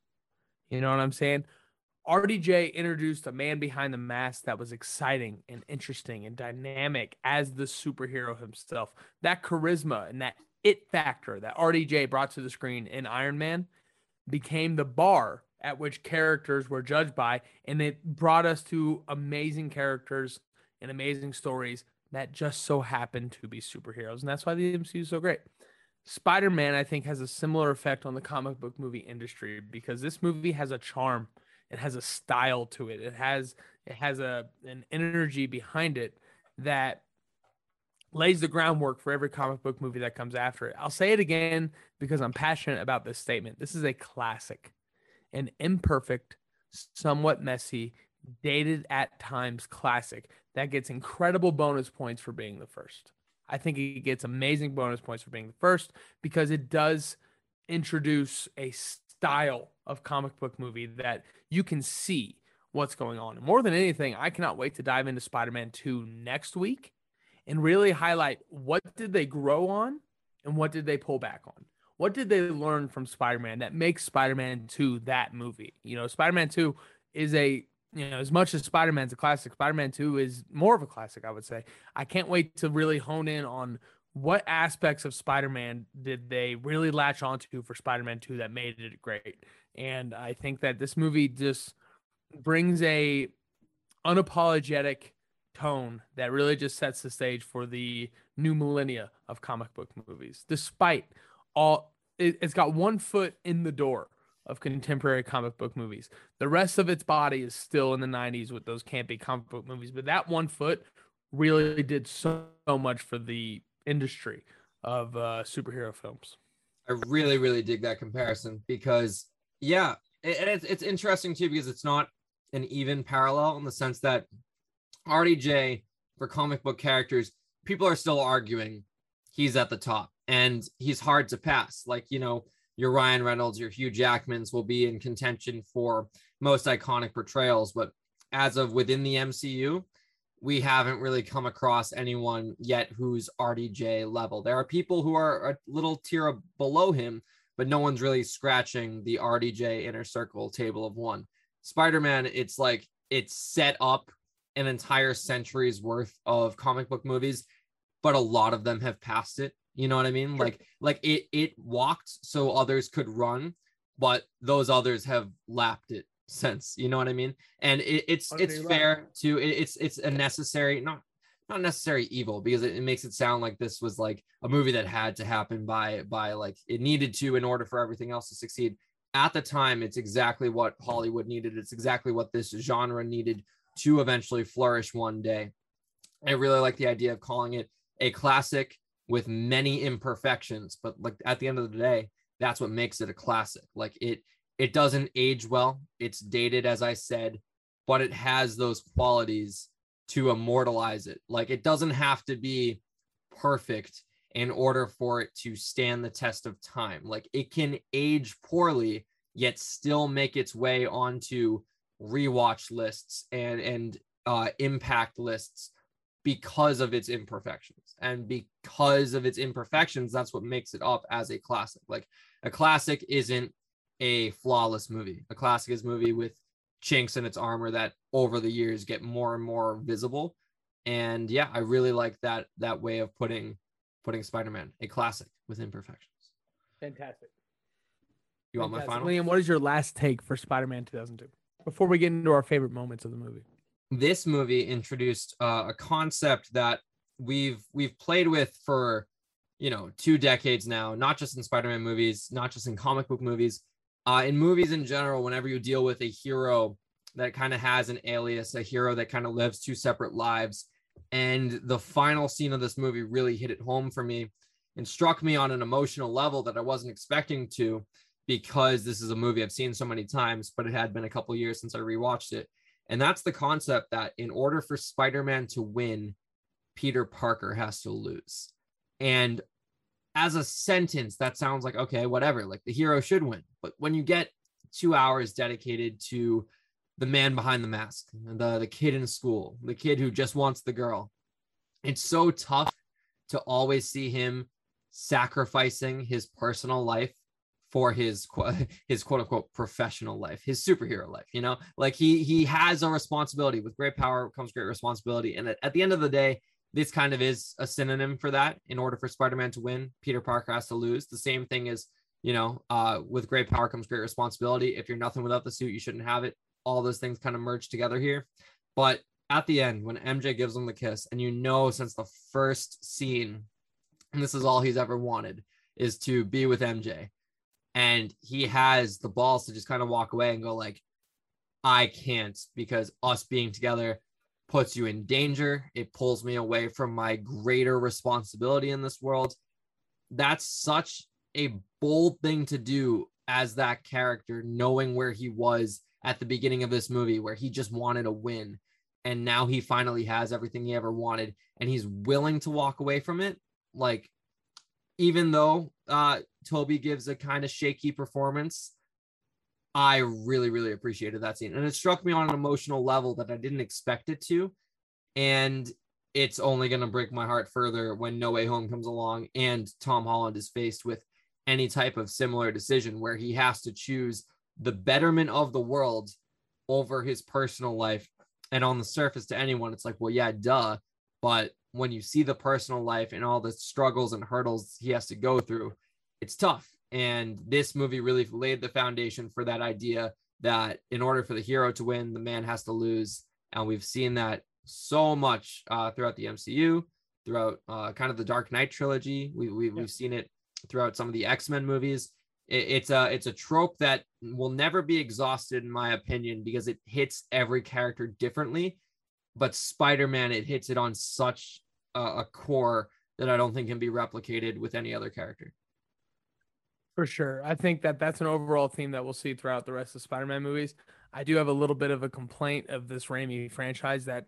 You know what I'm saying? RDJ introduced a man behind the mask that was exciting and interesting and dynamic as the superhero himself. That charisma and that it factor that RDJ brought to the screen in Iron Man became the bar at which characters were judged by, and it brought us to amazing characters and amazing stories that just so happened to be superheroes, and that's why the MCU is so great. Spider Man, I think, has a similar effect on the comic book movie industry because this movie has a charm, it has a style to it, it has it has a an energy behind it that lays the groundwork for every comic book movie that comes after it. I'll say it again because I'm passionate about this statement. This is a classic, an imperfect, somewhat messy, dated at times classic that gets incredible bonus points for being the first. I think it gets amazing bonus points for being the first because it does introduce a style of comic book movie that you can see what's going on. More than anything, I cannot wait to dive into Spider-Man 2 next week and really highlight what did they grow on and what did they pull back on. What did they learn from Spider-Man that makes Spider-Man 2 that movie? You know, Spider-Man 2 is a you know, as much as Spider Man's a classic, Spider Man 2 is more of a classic, I would say. I can't wait to really hone in on what aspects of Spider Man did they really latch onto for Spider Man 2 that made it great. And I think that this movie just brings a unapologetic tone that really just sets the stage for the new millennia of comic book movies, despite all it, has got one foot in the door of contemporary comic book movies. The rest of its body is still in the 90s with those campy comic book movies, but that one foot really did so, so much for the industry of uh, superhero films. I really, really dig that comparison because, yeah, and it's, it's interesting too because it's not an even parallel in the sense that RDJ for comic book characters, people are still arguing he's at the top and he's hard to pass. Like, you know, your Ryan Reynolds, your Hugh Jackmans will be in contention for most iconic portrayals. But as of within the MCU, we haven't really come across anyone yet who's RDJ level. There are people who are a little tier below him, but no one's really scratching the RDJ inner circle table of one. Spider Man, it's like it's set up an entire century's worth of comic book movies, but a lot of them have passed it. You know what I mean? Sure. Like like it it walked so others could run, but those others have lapped it since. You know what I mean? And it, it's okay, it's fair to it, it's it's a necessary not not necessary evil because it, it, makes it sound like this was like a movie that had to happen by by like it needed to in order for everything else to succeed at the time it's exactly what hollywood needed it's exactly what this genre needed to eventually flourish one day i really like the idea of calling it a classic with many imperfections but like at the end of the day that's what makes it a classic like it it doesn't age well. It's dated as i said but it has those qualities to immortalize it. Like it doesn't have to be perfect in order for it to stand the test of time. Like it can age poorly yet still make its way onto rewatch lists and and uh, impact lists because of its imperfections. And because of its imperfections that's what makes it up as a classic. Like a classic isn't a flawless movie a classic is movie with chinks in its armor that over the years get more and more visible. And yeah i really like that that way of putting putting spider-man a classic with imperfections. Fantastic. You want fantastic. my final? Liam what is your last take for spider-man 2002 before we get into our favorite moments of the movie. This movie introduced uh, a concept that we've we've played with for you know two decades now not just in spider-man movies not just in comic book movies uh, in movies in general whenever you deal with a hero that kind of has an alias a hero that kind of lives two separate lives and the final scene of this movie really hit it home for me and struck me on an emotional level that i wasn't expecting to because this is a movie i've seen so many times but it had been a couple years since i rewatched it and that's the concept that in order for Spider Man to win, Peter Parker has to lose. And as a sentence, that sounds like, okay, whatever, like the hero should win. But when you get two hours dedicated to the man behind the mask, the, the kid in school, the kid who just wants the girl, it's so tough to always see him sacrificing his personal life for his his quote unquote professional life, his superhero life. You know, like he he has a responsibility. With great power comes great responsibility, and at, at the end of the day, this kind of is a synonym for that. In order for Spider-Man to win, Peter Parker has to lose. The same thing is, you know, uh, with great power comes great responsibility. If you're nothing without the suit, you shouldn't have it. All those things kind of merge together here. But at the end, when MJ gives him the kiss, and you know, since the first scene, and this is all he's ever wanted, is to be with MJ and he has the balls to just kind of walk away and go like i can't because us being together puts you in danger. It pulls me away from my greater responsibility in this world. That's such a bold thing to do as that character, knowing where he was at the beginning of this movie, where he just wanted a win. And now he finally has everything he ever wanted, and he's willing to walk away from it. Like, even though uh, Tobey gives a kind of shaky performance, I really, really appreciated that scene. And it struck me on an emotional level that I didn't expect it to. And it's only going to break my heart further when No Way Home comes along and Tom Holland is faced with any type of similar decision where he has to choose the betterment of the world over his personal life. And on the surface, to anyone, it's like, well, yeah, duh. But when you see the personal life and all the struggles and hurdles he has to go through, it's tough. And this movie really laid the foundation for that idea that in order for the hero to win, the man has to lose. And we've seen that so much uh, throughout the MCU, throughout uh, kind of the Dark Knight trilogy. We, we, have seen it throughout some of the X Men movies. It, it's a it's a trope that will never be exhausted, in my opinion, because it hits every character differently. But Spider Man, it hits it on such a, a core that I don't think can be replicated with any other character. For sure. I think that that's an overall theme that we'll see throughout the rest of Spider-Man movies. I do have a little bit of a complaint of this Raimi franchise that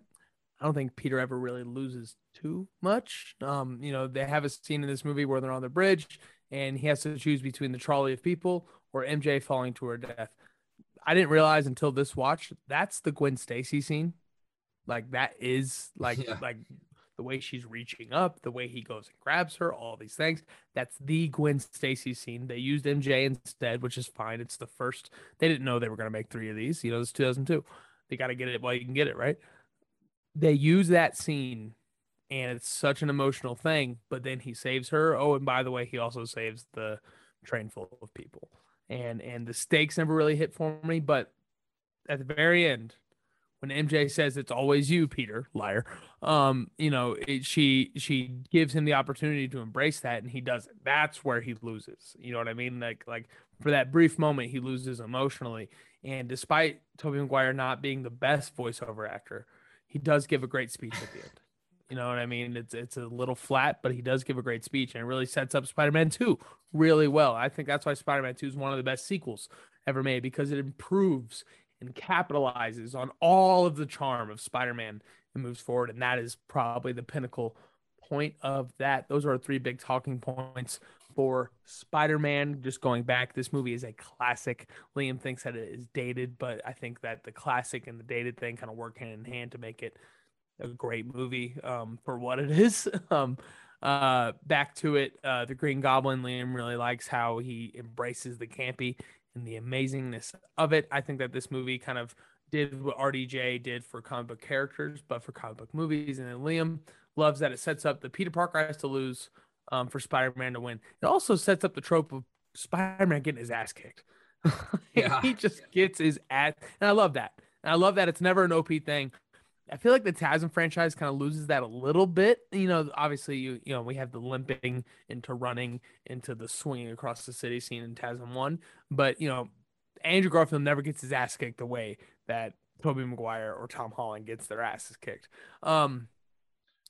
I don't think Peter ever really loses too much. Um, you know, they have a scene in this movie where they're on the bridge and he has to choose between the trolley of people or MJ falling to her death. I didn't realize until this watch that's the Gwen Stacy scene. Like that is like yeah. like the way she's reaching up, the way he goes and grabs her, all these things. That's the Gwen Stacy scene. They used MJ instead, which is fine. It's the first. They didn't know they were going to make three of these. You know, it's 2002. They got to get it while you can get it, right? They use that scene and it's such an emotional thing, but then he saves her. Oh, and by the way, he also saves the train full of people. And and the stakes never really hit for me, but at the very end, when MJ says it's always you, Peter, liar. Um, you know, it, she she gives him the opportunity to embrace that, and he doesn't. That's where he loses. You know what I mean? Like like for that brief moment, he loses emotionally. And despite Tobey Maguire not being the best voiceover actor, he does give a great speech at the end. You know what I mean? It's it's a little flat, but he does give a great speech, and it really sets up Spider-Man Two really well. I think that's why Spider-Man Two is one of the best sequels ever made because it improves and capitalizes on all of the charm of Spider-Man and moves forward. And that is probably the pinnacle point of that. Those are three big talking points for Spider-Man. Just going back, this movie is a classic. Liam thinks that it is dated, but I think that the classic and the dated thing kind of work hand in hand to make it a great movie um, for what it is. um, uh, back to it, uh, the Green Goblin. Liam really likes how he embraces the campy and the amazingness of it. I think that this movie kind of did what RDJ did for comic book characters, but for comic book movies. And then Liam loves that it sets up the Peter Parker has to lose um, for Spider Man to win. It also sets up the trope of Spider Man getting his ass kicked. yeah. he just gets his ass. And I love that. And I love that it's never an OP thing. I feel like the TASM franchise kind of loses that a little bit. You know, obviously, you you know, we have the limping into running into the swinging across the city scene in TASM one, but you know, Andrew Garfield never gets his ass kicked the way that Tobey Maguire or Tom Holland gets their asses kicked. Um,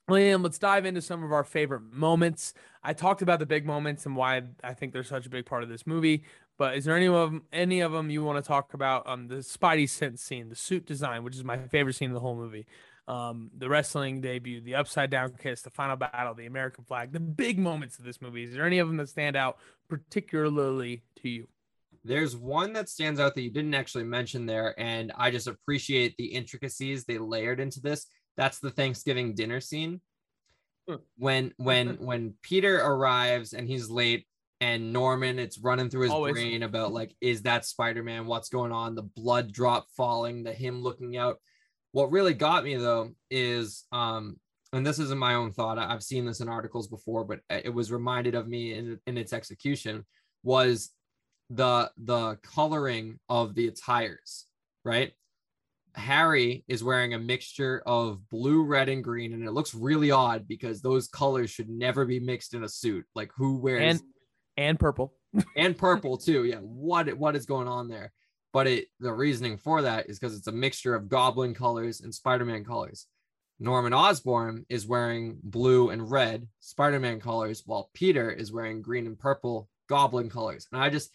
Liam, let's dive into some of our favorite moments. I talked about the big moments and why I think they're such a big part of this movie. But is there any of them, any of them you want to talk about? Um, the Spidey sense scene, the suit design, which is my favorite scene in the whole movie. Um, the wrestling debut, the upside down kiss, the final battle, the American flag, the big moments of this movie. Is there any of them that stand out particularly to you? There's one that stands out that you didn't actually mention there, and I just appreciate the intricacies they layered into this. That's the Thanksgiving dinner scene. Hmm. When when when Peter arrives and he's late, and Norman, it's running through his Always. brain about like, is that Spider Man? What's going on? The blood drop falling, the him looking out. What really got me though is, um, and this isn't my own thought. I've seen this in articles before, but it was reminded of me in, in its execution was the the coloring of the attires, right? Harry is wearing a mixture of blue, red, and green, and it looks really odd because those colors should never be mixed in a suit. Like who wears and and purple and purple too. Yeah, what what is going on there? But it the reasoning for that is because it's a mixture of Goblin colors and Spider-Man colors. Norman Osborn is wearing blue and red Spider-Man colors, while Peter is wearing green and purple Goblin colors. And I just,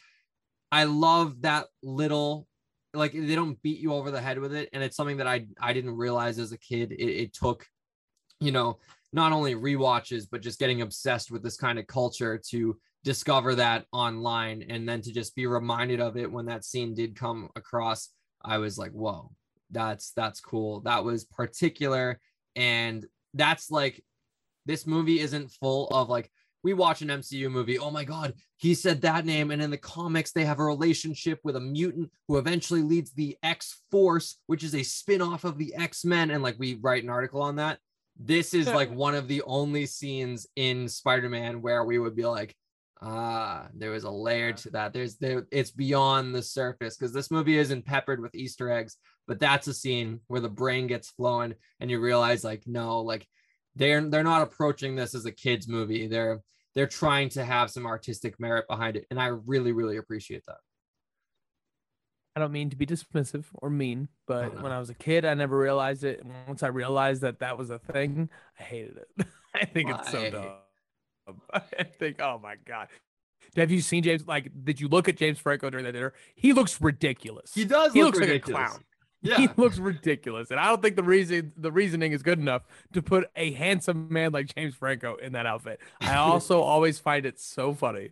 I love that little, like they don't beat you over the head with it, and it's something that I I didn't realize as a kid. It, it took, you know, not only rewatches but just getting obsessed with this kind of culture to discover that online, and then to just be reminded of it when that scene did come across. I was like, whoa, that's that's cool. That was particular and that's like this movie isn't full of like we watch an MCU movie. Oh my God, he said that name. And in the comics, they have a relationship with a mutant who eventually leads the X Force, which is a spin off of the X Men. And like we write an article on that. This is like one of the only scenes in Spider Man where we would be like, ah, there was a layer to that. There's there, it's beyond the surface because this movie isn't peppered with Easter eggs, but that's a scene where the brain gets flowing and you realize like no like they're they're not approaching this as a kids movie they're they're trying to have some artistic merit behind it and i really really appreciate that I don't mean to be dismissive or mean, but oh, no. when I was a kid, I never realized it. And once I realized that that was a thing, I hated it. I think Why? it's so dumb. I think, oh my god, have you seen James? Like, did you look at James Franco during that dinner? He looks ridiculous. He does. He look looks ridiculous. like a clown. Yeah. He looks ridiculous. And I don't think the reason the reasoning is good enough to put a handsome man like James Franco in that outfit. I also always find it so funny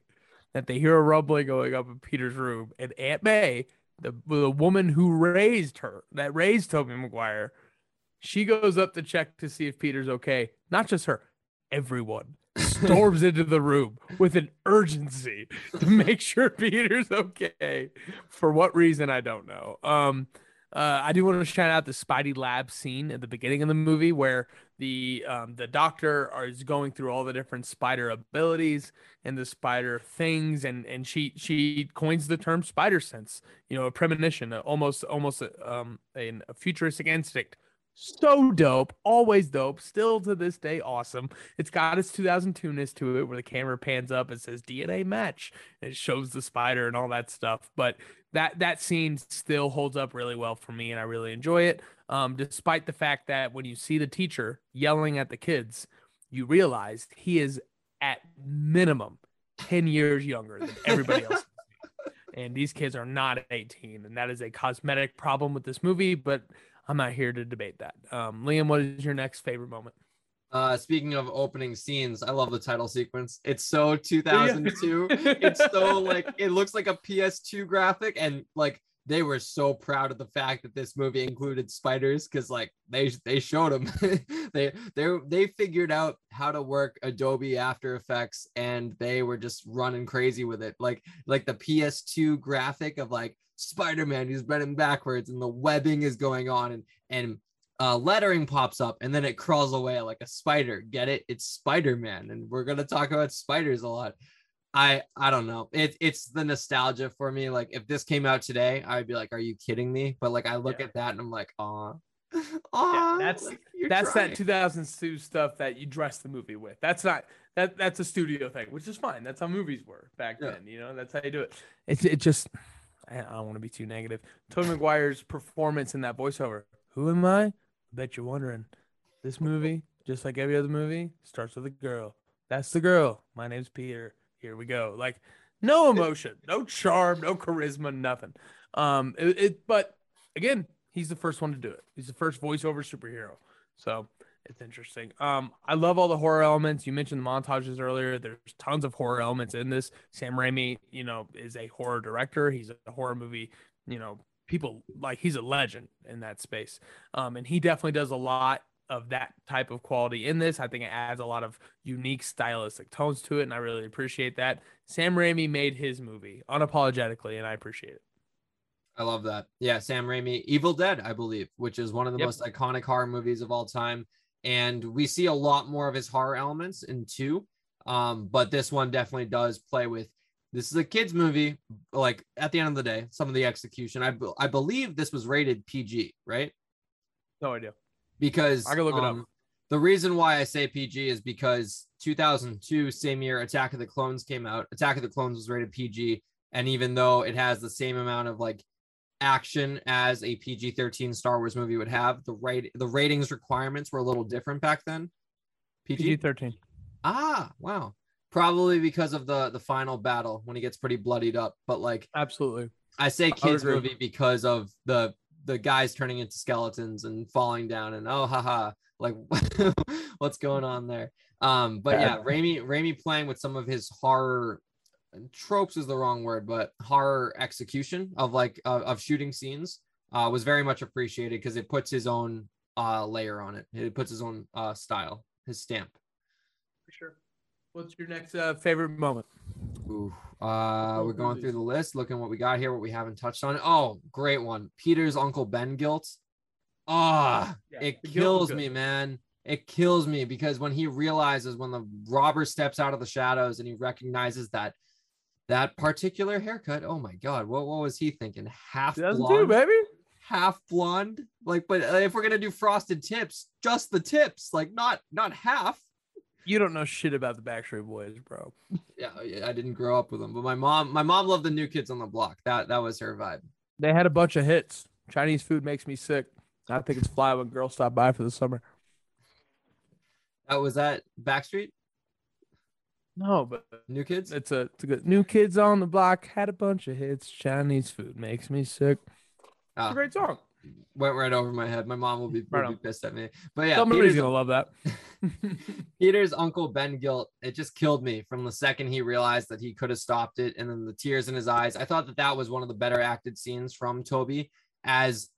that they hear a rumbling going up in Peter's room and Aunt May, the, the woman who raised her, that raised Tobey Maguire, she goes up to check to see if Peter's okay. Not just her, everyone storms into the room with an urgency to make sure Peter's okay. For what reason, I don't know. Um, uh, I do want to shout out the Spidey Lab scene at the beginning of the movie where the um, the doctor is going through all the different spider abilities and the spider things, and and she she coins the term spider sense, you know, a premonition, almost almost a, um, a, a futuristic instinct so dope, always dope, still to this day awesome. It's got its 2002ness to it where the camera pans up and says DNA match. and It shows the spider and all that stuff. But that that scene still holds up really well for me and I really enjoy it. Um, despite the fact that when you see the teacher yelling at the kids, you realize he is at minimum 10 years younger than everybody else. and these kids are not 18 and that is a cosmetic problem with this movie, but I'm not here to debate that. Um, Liam, what is your next favorite moment? Uh, speaking of opening scenes, I love the title sequence. It's so 2002. it's so like it looks like a PS2 graphic, and like they were so proud of the fact that this movie included spiders because like they they showed them they they they figured out how to work Adobe After Effects and they were just running crazy with it. Like like the PS2 graphic of like Spider-Man who's bending backwards and the webbing is going on and and uh, lettering pops up and then it crawls away like a spider. Get it? It's Spider-Man, and we're gonna talk about spiders a lot. I I don't know. It it's the nostalgia for me. Like if this came out today, I'd be like, "Are you kidding me?" But like I look yeah. at that and I'm like, "Aw, aw." Yeah, that's like, that's trying. that 2002 stuff that you dress the movie with. That's not that that's a studio thing, which is fine. That's how movies were back yeah. then. You know, that's how you do it. It's it just I don't want to be too negative. Tobey Maguire's performance in that voiceover. Who am I? I bet you're wondering. This movie, just like every other movie, starts with a girl. That's the girl. My name's Peter. Here we go. Like no emotion, no charm, no charisma, nothing. Um, it, it but again, he's the first one to do it. He's the first voiceover superhero. So it's interesting. Um, I love all the horror elements. You mentioned the montages earlier. There's tons of horror elements in this. Sam Raimi, you know, is a horror director. He's a horror movie, you know, people like he's a legend in that space. Um, and he definitely does a lot of that type of quality in this. I think it adds a lot of unique stylistic tones to it, and I really appreciate that. Sam Raimi made his movie unapologetically, and I appreciate it. I love that. Yeah, Sam Raimi, Evil Dead, I believe, which is one of the yep. most iconic horror movies of all time and we see a lot more of his horror elements in two. Um, but this one definitely does play with. This is a kids movie. Like at the end of the day, some of the execution. I I believe this was rated PG, right? No idea. Because I can look um, it up. Um, the reason why I say PG is because 2002, same year, Attack of the Clones came out. Attack of the Clones was rated PG, and even though it has the same amount of like action as a PG-13 Star Wars movie would have. The right the ratings requirements were a little different back then. PG? PG thirteen. Ah, wow. Probably because of the the final battle when he gets pretty bloodied up. But like Absolutely. I say kids agree. movie because of the the guys turning into skeletons and falling down and oh haha like what's going on there. Um, but yeah, Raimi Raimi playing with some of his horror tropes is the wrong word, but horror execution of like uh, of shooting scenes uh, was very much appreciated because it puts his own uh, layer on it. It puts his own uh, style, his stamp. For sure. What's your next uh, favorite moment? Ooh, uh, we're going through the list, looking what we got here, what we haven't touched on. Oh, great one. Peter's Uncle Ben guilt. Ah, Yeah, it the guilt was kills me, man. It kills me because when he realizes when the robber steps out of the shadows and he recognizes that that particular haircut. Oh my god, what what was he thinking? Half 2002, blonde, baby. half blonde. Like, but if we're gonna do frosted tips, just the tips, like not not half. You don't know shit about the Backstreet Boys, bro. Yeah, I didn't grow up with them, but my mom, my mom loved the New Kids on the Block. That that was her vibe. They had a bunch of hits. Chinese food makes me sick. I think it's fly when girls stop by for the summer. That was that Backstreet No, but New Kids. it's a, it's a good. New kids on the block had a bunch of hits. Chinese food makes me sick. It's Ah, a great song. Went right over my head. My mom will be, will be pissed at me. But yeah, Somebody's Peter's, gonna love that. Peter's uncle Ben guilt. It just killed me from the second he realized that he could have stopped it, and then the tears in his eyes. I thought that that was one of the better acted scenes from Tobey, as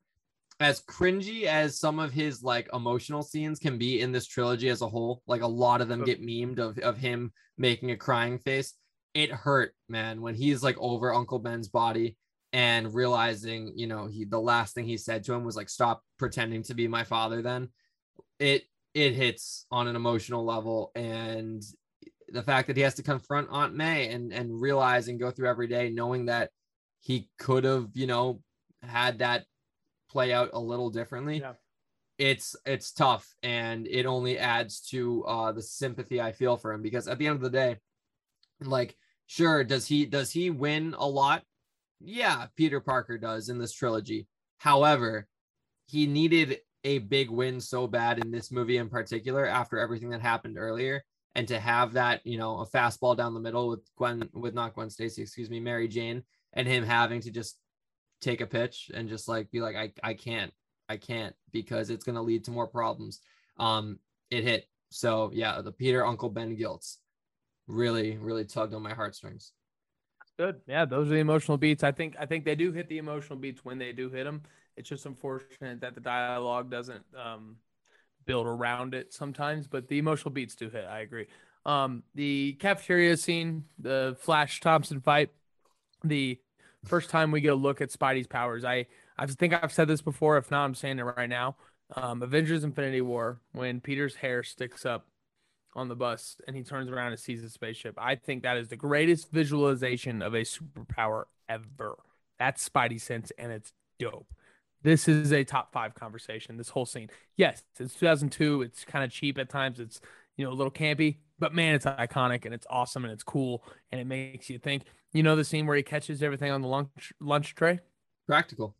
as cringy as some of his like emotional scenes can be in this trilogy as a whole. Like a lot of them get memed of of him making a crying face. It hurt, man, when he's like over Uncle Ben's body and realizing, you know, he the last thing he said to him was like, "Stop pretending to be my father." Then it it hits on an emotional level, and the fact that he has to confront Aunt May and and realize and go through every day knowing that he could have, you know, had that play out a little differently. Yeah. It's it's tough, and it only adds to uh, the sympathy I feel for him because at the end of the day, like, sure, does he does he win a lot? Yeah, Peter Parker does in this trilogy. However, he needed a big win so bad in this movie in particular after everything that happened earlier. And to have that, you know, a fastball down the middle with Gwen, with not Gwen Stacy, excuse me, Mary Jane, and him having to just take a pitch and just like be like, I, I can't, I can't because it's going to lead to more problems. Um, it hit. So yeah, the Peter Uncle Ben Giltz really, really tugged on my heartstrings. Good. Yeah, those are the emotional beats. I think I think they do hit the emotional beats when they do hit them. It's just unfortunate that the dialogue doesn't um, build around it sometimes, but the emotional beats do hit. I agree. Um, the cafeteria scene, the Flash Thompson fight, the first time we get a look at Spidey's powers. I I think I've said this before. If not, I'm saying it right now. Um, Avengers: Infinity War, when Peter's hair sticks up on the bus and he turns around and sees a spaceship. I think that is the greatest visualization of a superpower ever. That's Spidey sense and it's dope. This is a top five conversation. This whole scene. Yes, it's 2002. It's kind of cheap at times. It's you know a little campy, but man, it's iconic and it's awesome and it's cool and it makes you think. You know the scene where he catches everything on the lunch lunch tray Practical.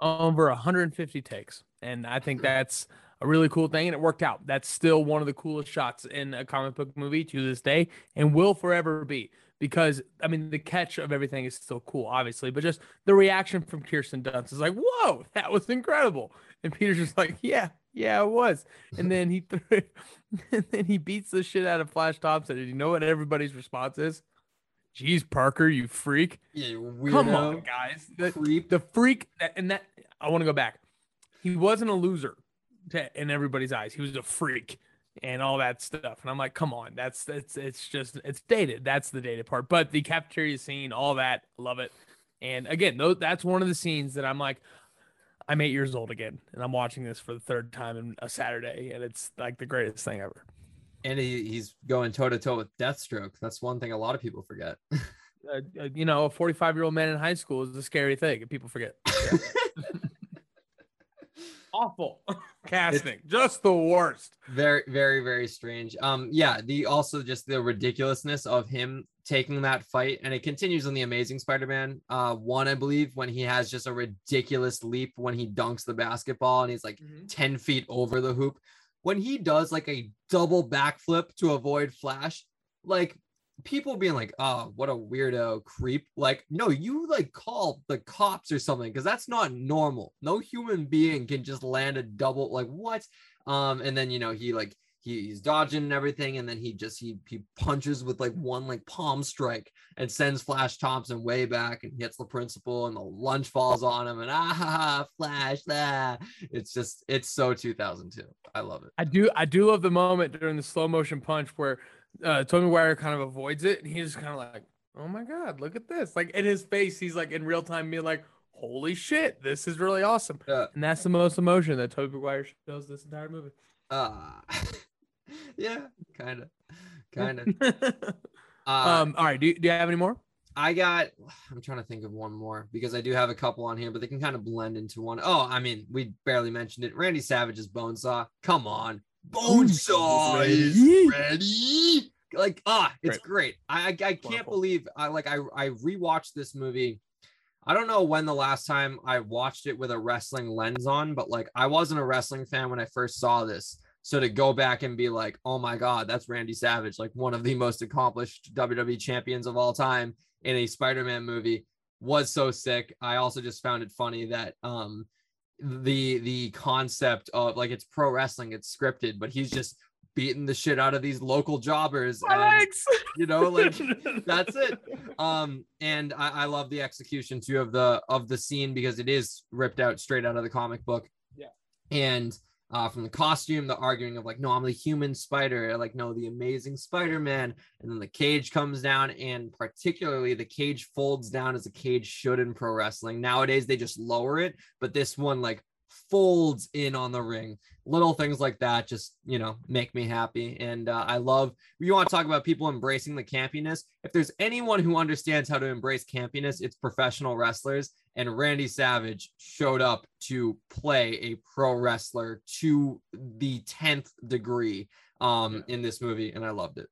over 150 takes. And I think that's a really cool thing. And it worked out. That's still one of the coolest shots in a comic book movie to this day and will forever be. Because, I mean, the catch of everything is still cool, obviously, but just the reaction from Kirsten Dunst is like, whoa, that was incredible. And Peter's just like, yeah, yeah, it was. And then he threw, and then he beats the shit out of Flash Thompson. And you know what everybody's response is? Jeez, Parker, you freak. Yeah, weirdo. Come on, guys. The, Creep. the freak that, and that I want to go back. He wasn't a loser to, in everybody's eyes. He was a freak and all that stuff. And I'm like, come on, that's that's it's just it's dated. That's the dated part. But the cafeteria scene, all that, love it. And again, though, that's one of the scenes that I'm like, I'm eight years old again, and I'm watching this for the third time in a Saturday, and it's like the greatest thing ever. And he, he's going toe to toe with Deathstroke. That's one thing a lot of people forget. Uh, uh, you know, a 45 year old man in high school is a scary thing, people forget. Awful. Casting, just the worst. very very very strange. Um yeah the also just the ridiculousness of him taking that fight and it continues in the amazing spider-man. Uh one i believe when he has just a ridiculous leap when he dunks the basketball and he's like 10 feet over the hoop. When he does like a double backflip to avoid flash like people being like oh what a weirdo creep like no you like call the cops or something because that's not normal. No human being can just land a double like what? Um and then you know he like he, he's dodging and everything and then he just he he punches with like one like palm strike and sends flash thompson way back and hits the principal and the lunch falls on him and ah flash that it's just it's so 2002 i love it. I do I do love the moment during the slow motion punch where uh Tobey Maguire kind of avoids it and he's kind of like, oh my god, look at this. Like in his face, he's like in real time being like, holy shit, this is really awesome. Yeah. And that's the most emotion that Tobey Maguire shows this entire movie. uh yeah kind of kind of uh um, all right, do you, do you have any more? I got I'm trying to think of one more because I do have a couple on here, but they can kind of blend into one. Oh, I mean, we barely mentioned it. Randy Savage's Bonesaw. Come on. Bonesaw is ready. Like, ah, it's great. I I, I can't Wonderful. believe I like I I rewatched this movie. I don't know when the last time I watched it with a wrestling lens on, but like I wasn't a wrestling fan when I first saw this. So to go back and be like, oh my God, that's Randy Savage, like one of the most accomplished WWE champions of all time in a Spider-Man movie was so sick. I also just found it funny that um the the concept of like it's pro wrestling, it's scripted, but he's just beating the shit out of these local jobbers and you know like that's it. Um and I, I love the execution too of the of the scene because it is ripped out straight out of the comic book. Yeah. and uh from the costume the arguing of like no i'm the human spider like no the amazing spider-man. And then the cage comes down and particularly the cage folds down as a cage should in pro wrestling. Nowadays they just lower it but this one like folds in on the ring. Little things like that just you know make me happy. And uh, i love you want to talk about people embracing the campiness? If there's anyone who understands how to embrace campiness it's professional wrestlers. And randy savage showed up to play a pro wrestler to the 10th degree um in this movie and i loved it.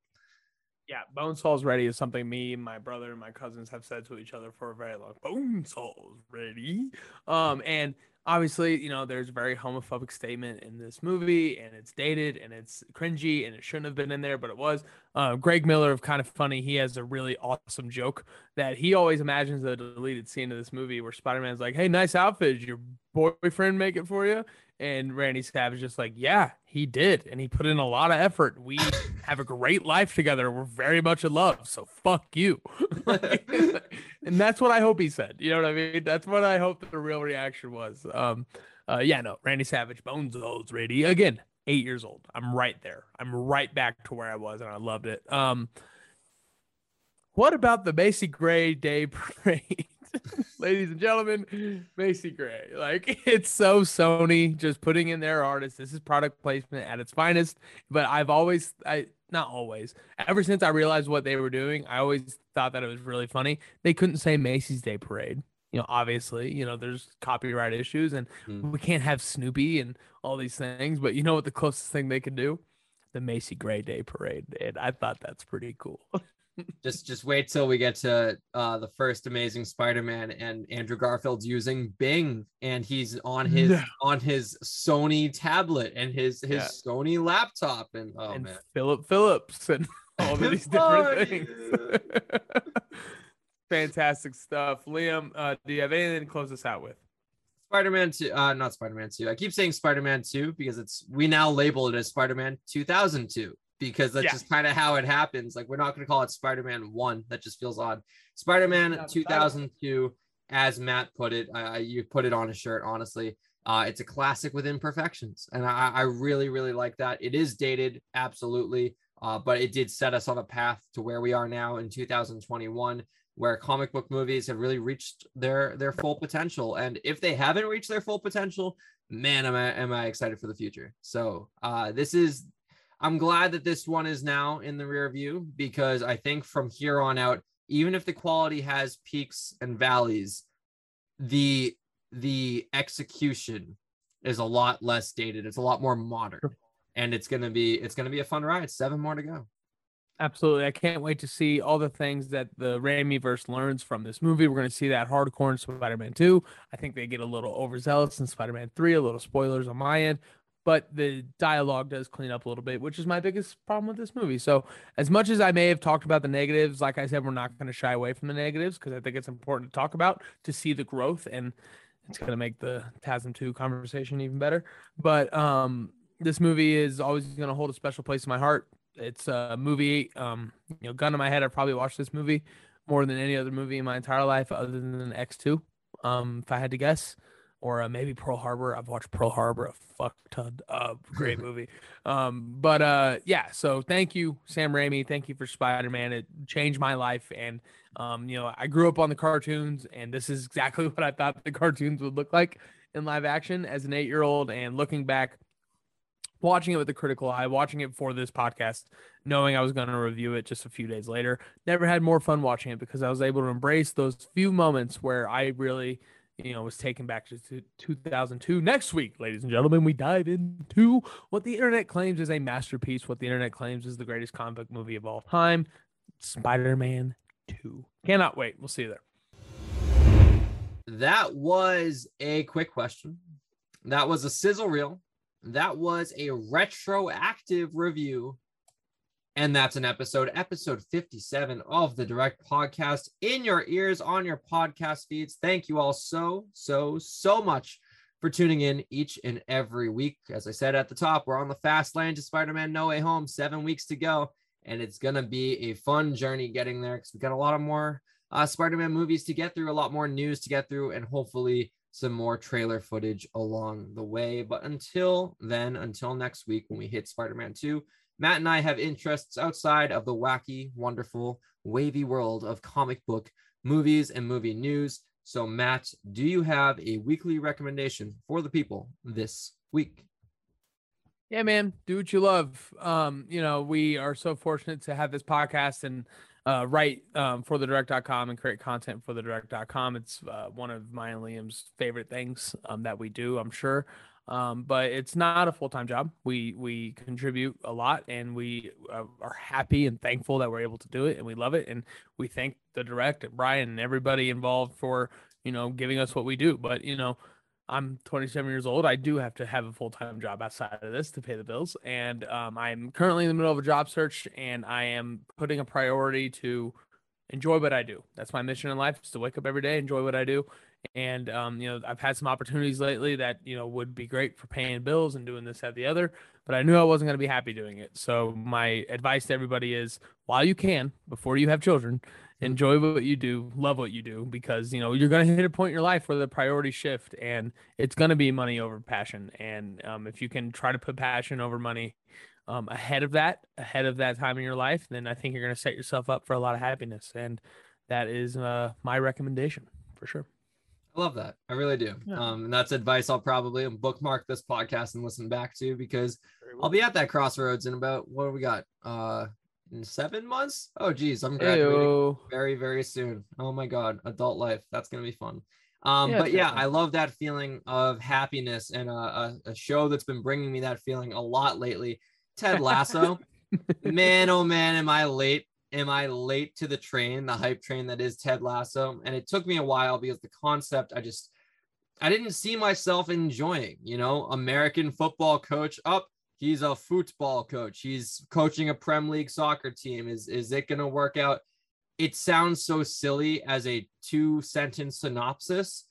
Yeah, Bonesaw's ready is something me my brother and my cousins have said to each other for a very long. Bonesaw's ready. Um, and obviously, you know, there's a very homophobic statement in this movie, and it's dated and it's cringy, and it shouldn't have been in there, but it was. Uh, Greg Miller of Kind of Funny, he has a really awesome joke that he always imagines the deleted scene of this movie where Spider-Man's like, "Hey, nice outfit. Did your boyfriend make it for you?" And Randy Savage just like, "Yeah, he did, and he put in a lot of effort. We have a great life together. We're very much in love. So fuck you." Like, and that's what I hope he said. You know what I mean? That's what I hope the real reaction was. Um, uh, yeah, no, Randy Savage, Bonesaw's ready again. Eight years old. I'm right there. I'm right back to where I was, and I loved it. Um, what about the Macy Gray Day Parade? Ladies and gentlemen, Macy Gray. Like it's so Sony just putting in their artists. This is product placement at its finest. But I've always I not always. Ever since I realized what they were doing, I always thought that it was really funny. They couldn't say Macy's Day Parade. You know, obviously, you know, there's copyright issues and Mm. we can't have Snoopy and all these things, but you know what the closest thing they can do? The Macy Gray Day Parade. And I thought that's pretty cool. just just wait till we get to uh the first amazing spider-man and andrew garfield's using bing and he's on his No. on his sony tablet and his his Yeah. sony laptop and oh and man Phillip Phillips and all these different things. Fantastic stuff. Liam, uh, do you have anything to close us out with? spider-man 2 uh not spider-man 2 i keep saying spider-Man 2 because it's we now label it as spider-man 2002 because that's Yeah. just kind of how it happens. Like we're not going to call it spider-man 1 that just feels odd. Spider-man Not 2002 as matt put it I, I you put it on a shirt honestly uh it's a classic with imperfections. And i i really really like that. It is dated absolutely uh but it did set us on a path to where we are now in 2021 where comic book movies have really reached their their full potential. And if they haven't reached their full potential man am i am i excited for the future. So uh this is i'm glad that this one is now in the rear view because i think from here on out even if the quality has peaks and valleys the the execution is a lot less dated. It's a lot more modern, and it's gonna be it's gonna be a fun ride. Seven more to go. Absolutely. I can't wait to see all the things that the Raimi verse learns from this movie. We're going to see that hardcore in Spider Man 2. I think they get a little overzealous in Spider Man 3, a little spoilers on my end, but the dialogue does clean up a little bit, which is my biggest problem with this movie. So, as much as I may have talked about the negatives, like I said, we're not going to shy away from the negatives because I think it's important to talk about to see the growth and it's going to make the TASM 2 conversation even better. But um, this movie is always going to hold a special place in my heart it's a movie. Um, you know, gun to my head, I've probably watched this movie more than any other movie in my entire life, other than X two. Um, if I had to guess, or uh, maybe Pearl Harbor. I've watched Pearl Harbor a fuck ton. Uh, great movie. Um, but uh, yeah. So thank you, Sam Raimi. Thank you for Spider Man. It changed my life, and um, you know, I grew up on the cartoons, and this is exactly what I thought the cartoons would look like in live action as an eight year old. And looking back, watching it with a critical eye, watching it for this podcast, knowing I was going to review it just a few days later. Never had more fun watching it because I was able to embrace those few moments where I really, you know, was taken back to 2002. Next week, ladies and gentlemen, we dive into what the internet claims is a masterpiece, what the internet claims is the greatest comic movie of all time, Spider-Man 2. Cannot wait. We'll see you there. That was a quick question. That was a sizzle reel that was a retroactive review. And that's an episode, episode 57 of the direct podcast in your ears on your podcast feeds. Thank you all so, so, so much for tuning in each and every week. As I said at the top, we're on the fast lane to Spider Man No Way Home, seven weeks to go. And it's going to be a fun journey getting there because we've got a lot of more uh, Spider Man movies to get through, a lot more news to get through, and hopefully some more trailer footage along the way. But until then, until next week when we hit Spider Man 2, Matt and I have interests outside of the wacky, wonderful, wavy world of comic book movies and movie news. So, Matt, do you have a weekly recommendation for the people this week? Yeah, man, do what you love. Um, you know, we are so fortunate to have this podcast and uh, write um, for the direct.com and create content for the direct.com. It's uh, one of my and Liam's favorite things um, that we do, I'm sure. Um, but it's not a full time job. We we contribute a lot, and we uh, are happy and thankful that we're able to do it, and we love it. And we thank the direct and Brian and everybody involved for you know giving us what we do. But you know, I'm 27 years old. I do have to have a full time job outside of this to pay the bills. And um, I'm currently in the middle of a job search and I am putting a priority to enjoy what I do. That's my mission in life is to wake up every day, enjoy what I do. And, um, you know, I've had some opportunities lately that, you know, would be great for paying bills and doing this, at the other, but I knew I wasn't going to be happy doing it. So my advice to everybody is while you can, before you have children, enjoy what you do, love what you do, because you know you're gonna hit a point in your life where the priorities shift, and it's gonna be money over passion. And um, if you can try to put passion over money um, ahead of that, ahead of that time in your life, then I think you're gonna set yourself up for a lot of happiness. And that is uh, my recommendation for sure. I love that. I really do. Yeah. Um, and that's advice I'll probably bookmark this podcast and listen back to because I'll be at that crossroads in about what do we got? Uh, in seven months. Oh geez, I'm graduating Ew. very very soon. Oh my god, adult life. That's gonna be fun. Um, yeah, but yeah, fun. I love that feeling of happiness and a, a, a, show that's been bringing me that feeling a lot lately. Ted Lasso. man, oh man, am I late? Am I late to the train, the hype train that is Ted Lasso? And it took me a while because the concept I just I didn't see myself enjoying, you know, American football coach up he's a football coach. He's coaching a Prem League soccer team. Is is it going to work out? It sounds so silly as a two sentence synopsis,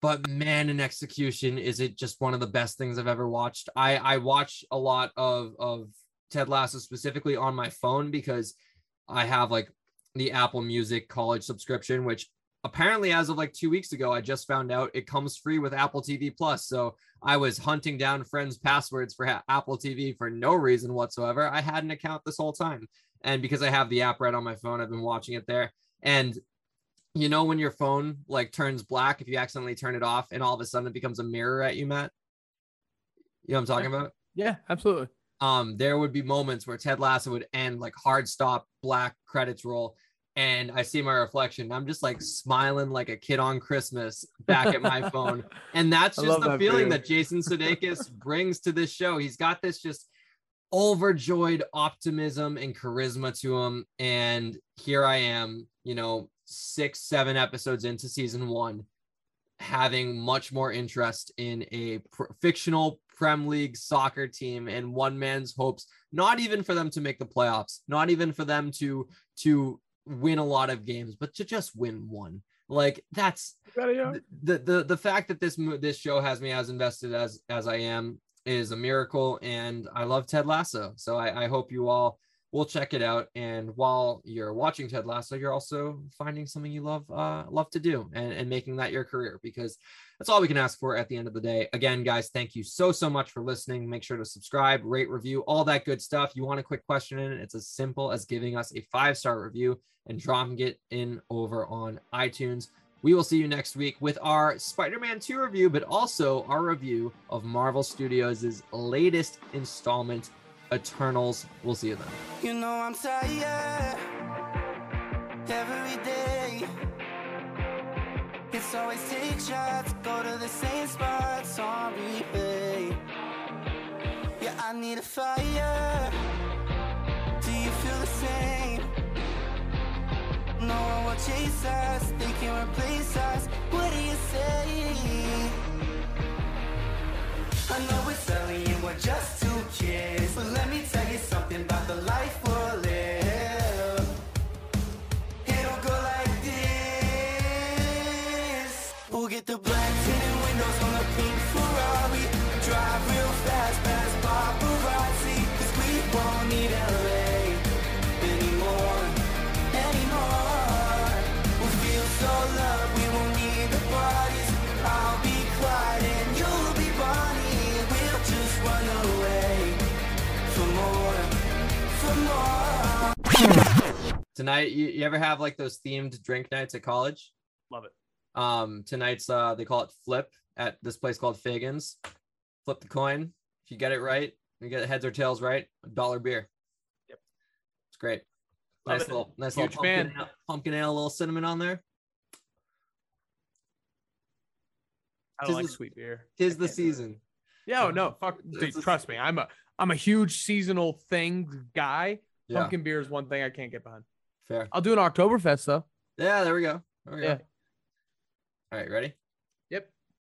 but man, in execution, is it just one of the best things I've ever watched. I I watch a lot of of Ted Lasso specifically on my phone because I have like the Apple Music college subscription, which apparently as of like two weeks ago i just found out it comes free with apple tv plus. So i was hunting down friends passwords for ha- apple tv for no reason whatsoever. I had an account this whole time. And because i have the app right on my phone i've been watching it there. And you know when your phone like turns black if you accidentally turn it off and all of a sudden it becomes a mirror at you matt? You know what i'm talking about? Yeah absolutely um there would be moments where ted lasso would end like hard stop black credits roll and I see my reflection. I'm just like smiling like a kid on Christmas back at my phone. And that's just the that feeling that Jason Sudeikis brings to this show. He's got this just overjoyed optimism and charisma to him. And here I am, you know, six, seven episodes into season one, having much more interest in a pr- fictional Prem League soccer team and one man's hopes, not even for them to make the playoffs, not even for them to to win a lot of games, but to just win one. Like that's the the the, the fact that this this show has me as invested as as I am is a miracle, and I love Ted Lasso. So I, I hope you all will check it out. And while you're watching Ted Lasso, you're also finding something you love uh, love to do and, and making that your career because that's all we can ask for at the end of the day. Again, guys, thank you so so much for listening. Make sure to subscribe, rate, review, all that good stuff. You want a quick question in it? It's as simple as giving us a five star review and dropping it in over on iTunes. We will see you next week with our Spider-Man 2 review, but also our review of Marvel Studios' latest installment, Eternals. We'll see you then. You know I'm tired every day. It's always take shots, go to the same spots on replay. Yeah, I need a fire. Do you feel the same? No one will chase us, they can replace us. What do you say? I know it's early and we're just two kids, but let me tell you something about the life we'll live. Tonight, you, you ever have like those themed drink nights at college? Love it. Um, tonight's uh they call it flip at this place called Fagans. Flip the coin. If you get it right, you get heads or tails right, a dollar beer. Yep. It's great. Love nice it. little nice Huge little pumpkin, fan. ale, pumpkin ale, a little cinnamon on there. I Tis don't like the- sweet beer. Tis the can't do it. season. Yeah, oh, no, fuck. Dude, a- trust me, I'm a I'm a huge seasonal thing guy. Yeah, Pumpkin beer is one thing I can't get behind. Fair. I'll do an Oktoberfest though. Yeah, there we go. There we Yeah. go. All right, ready?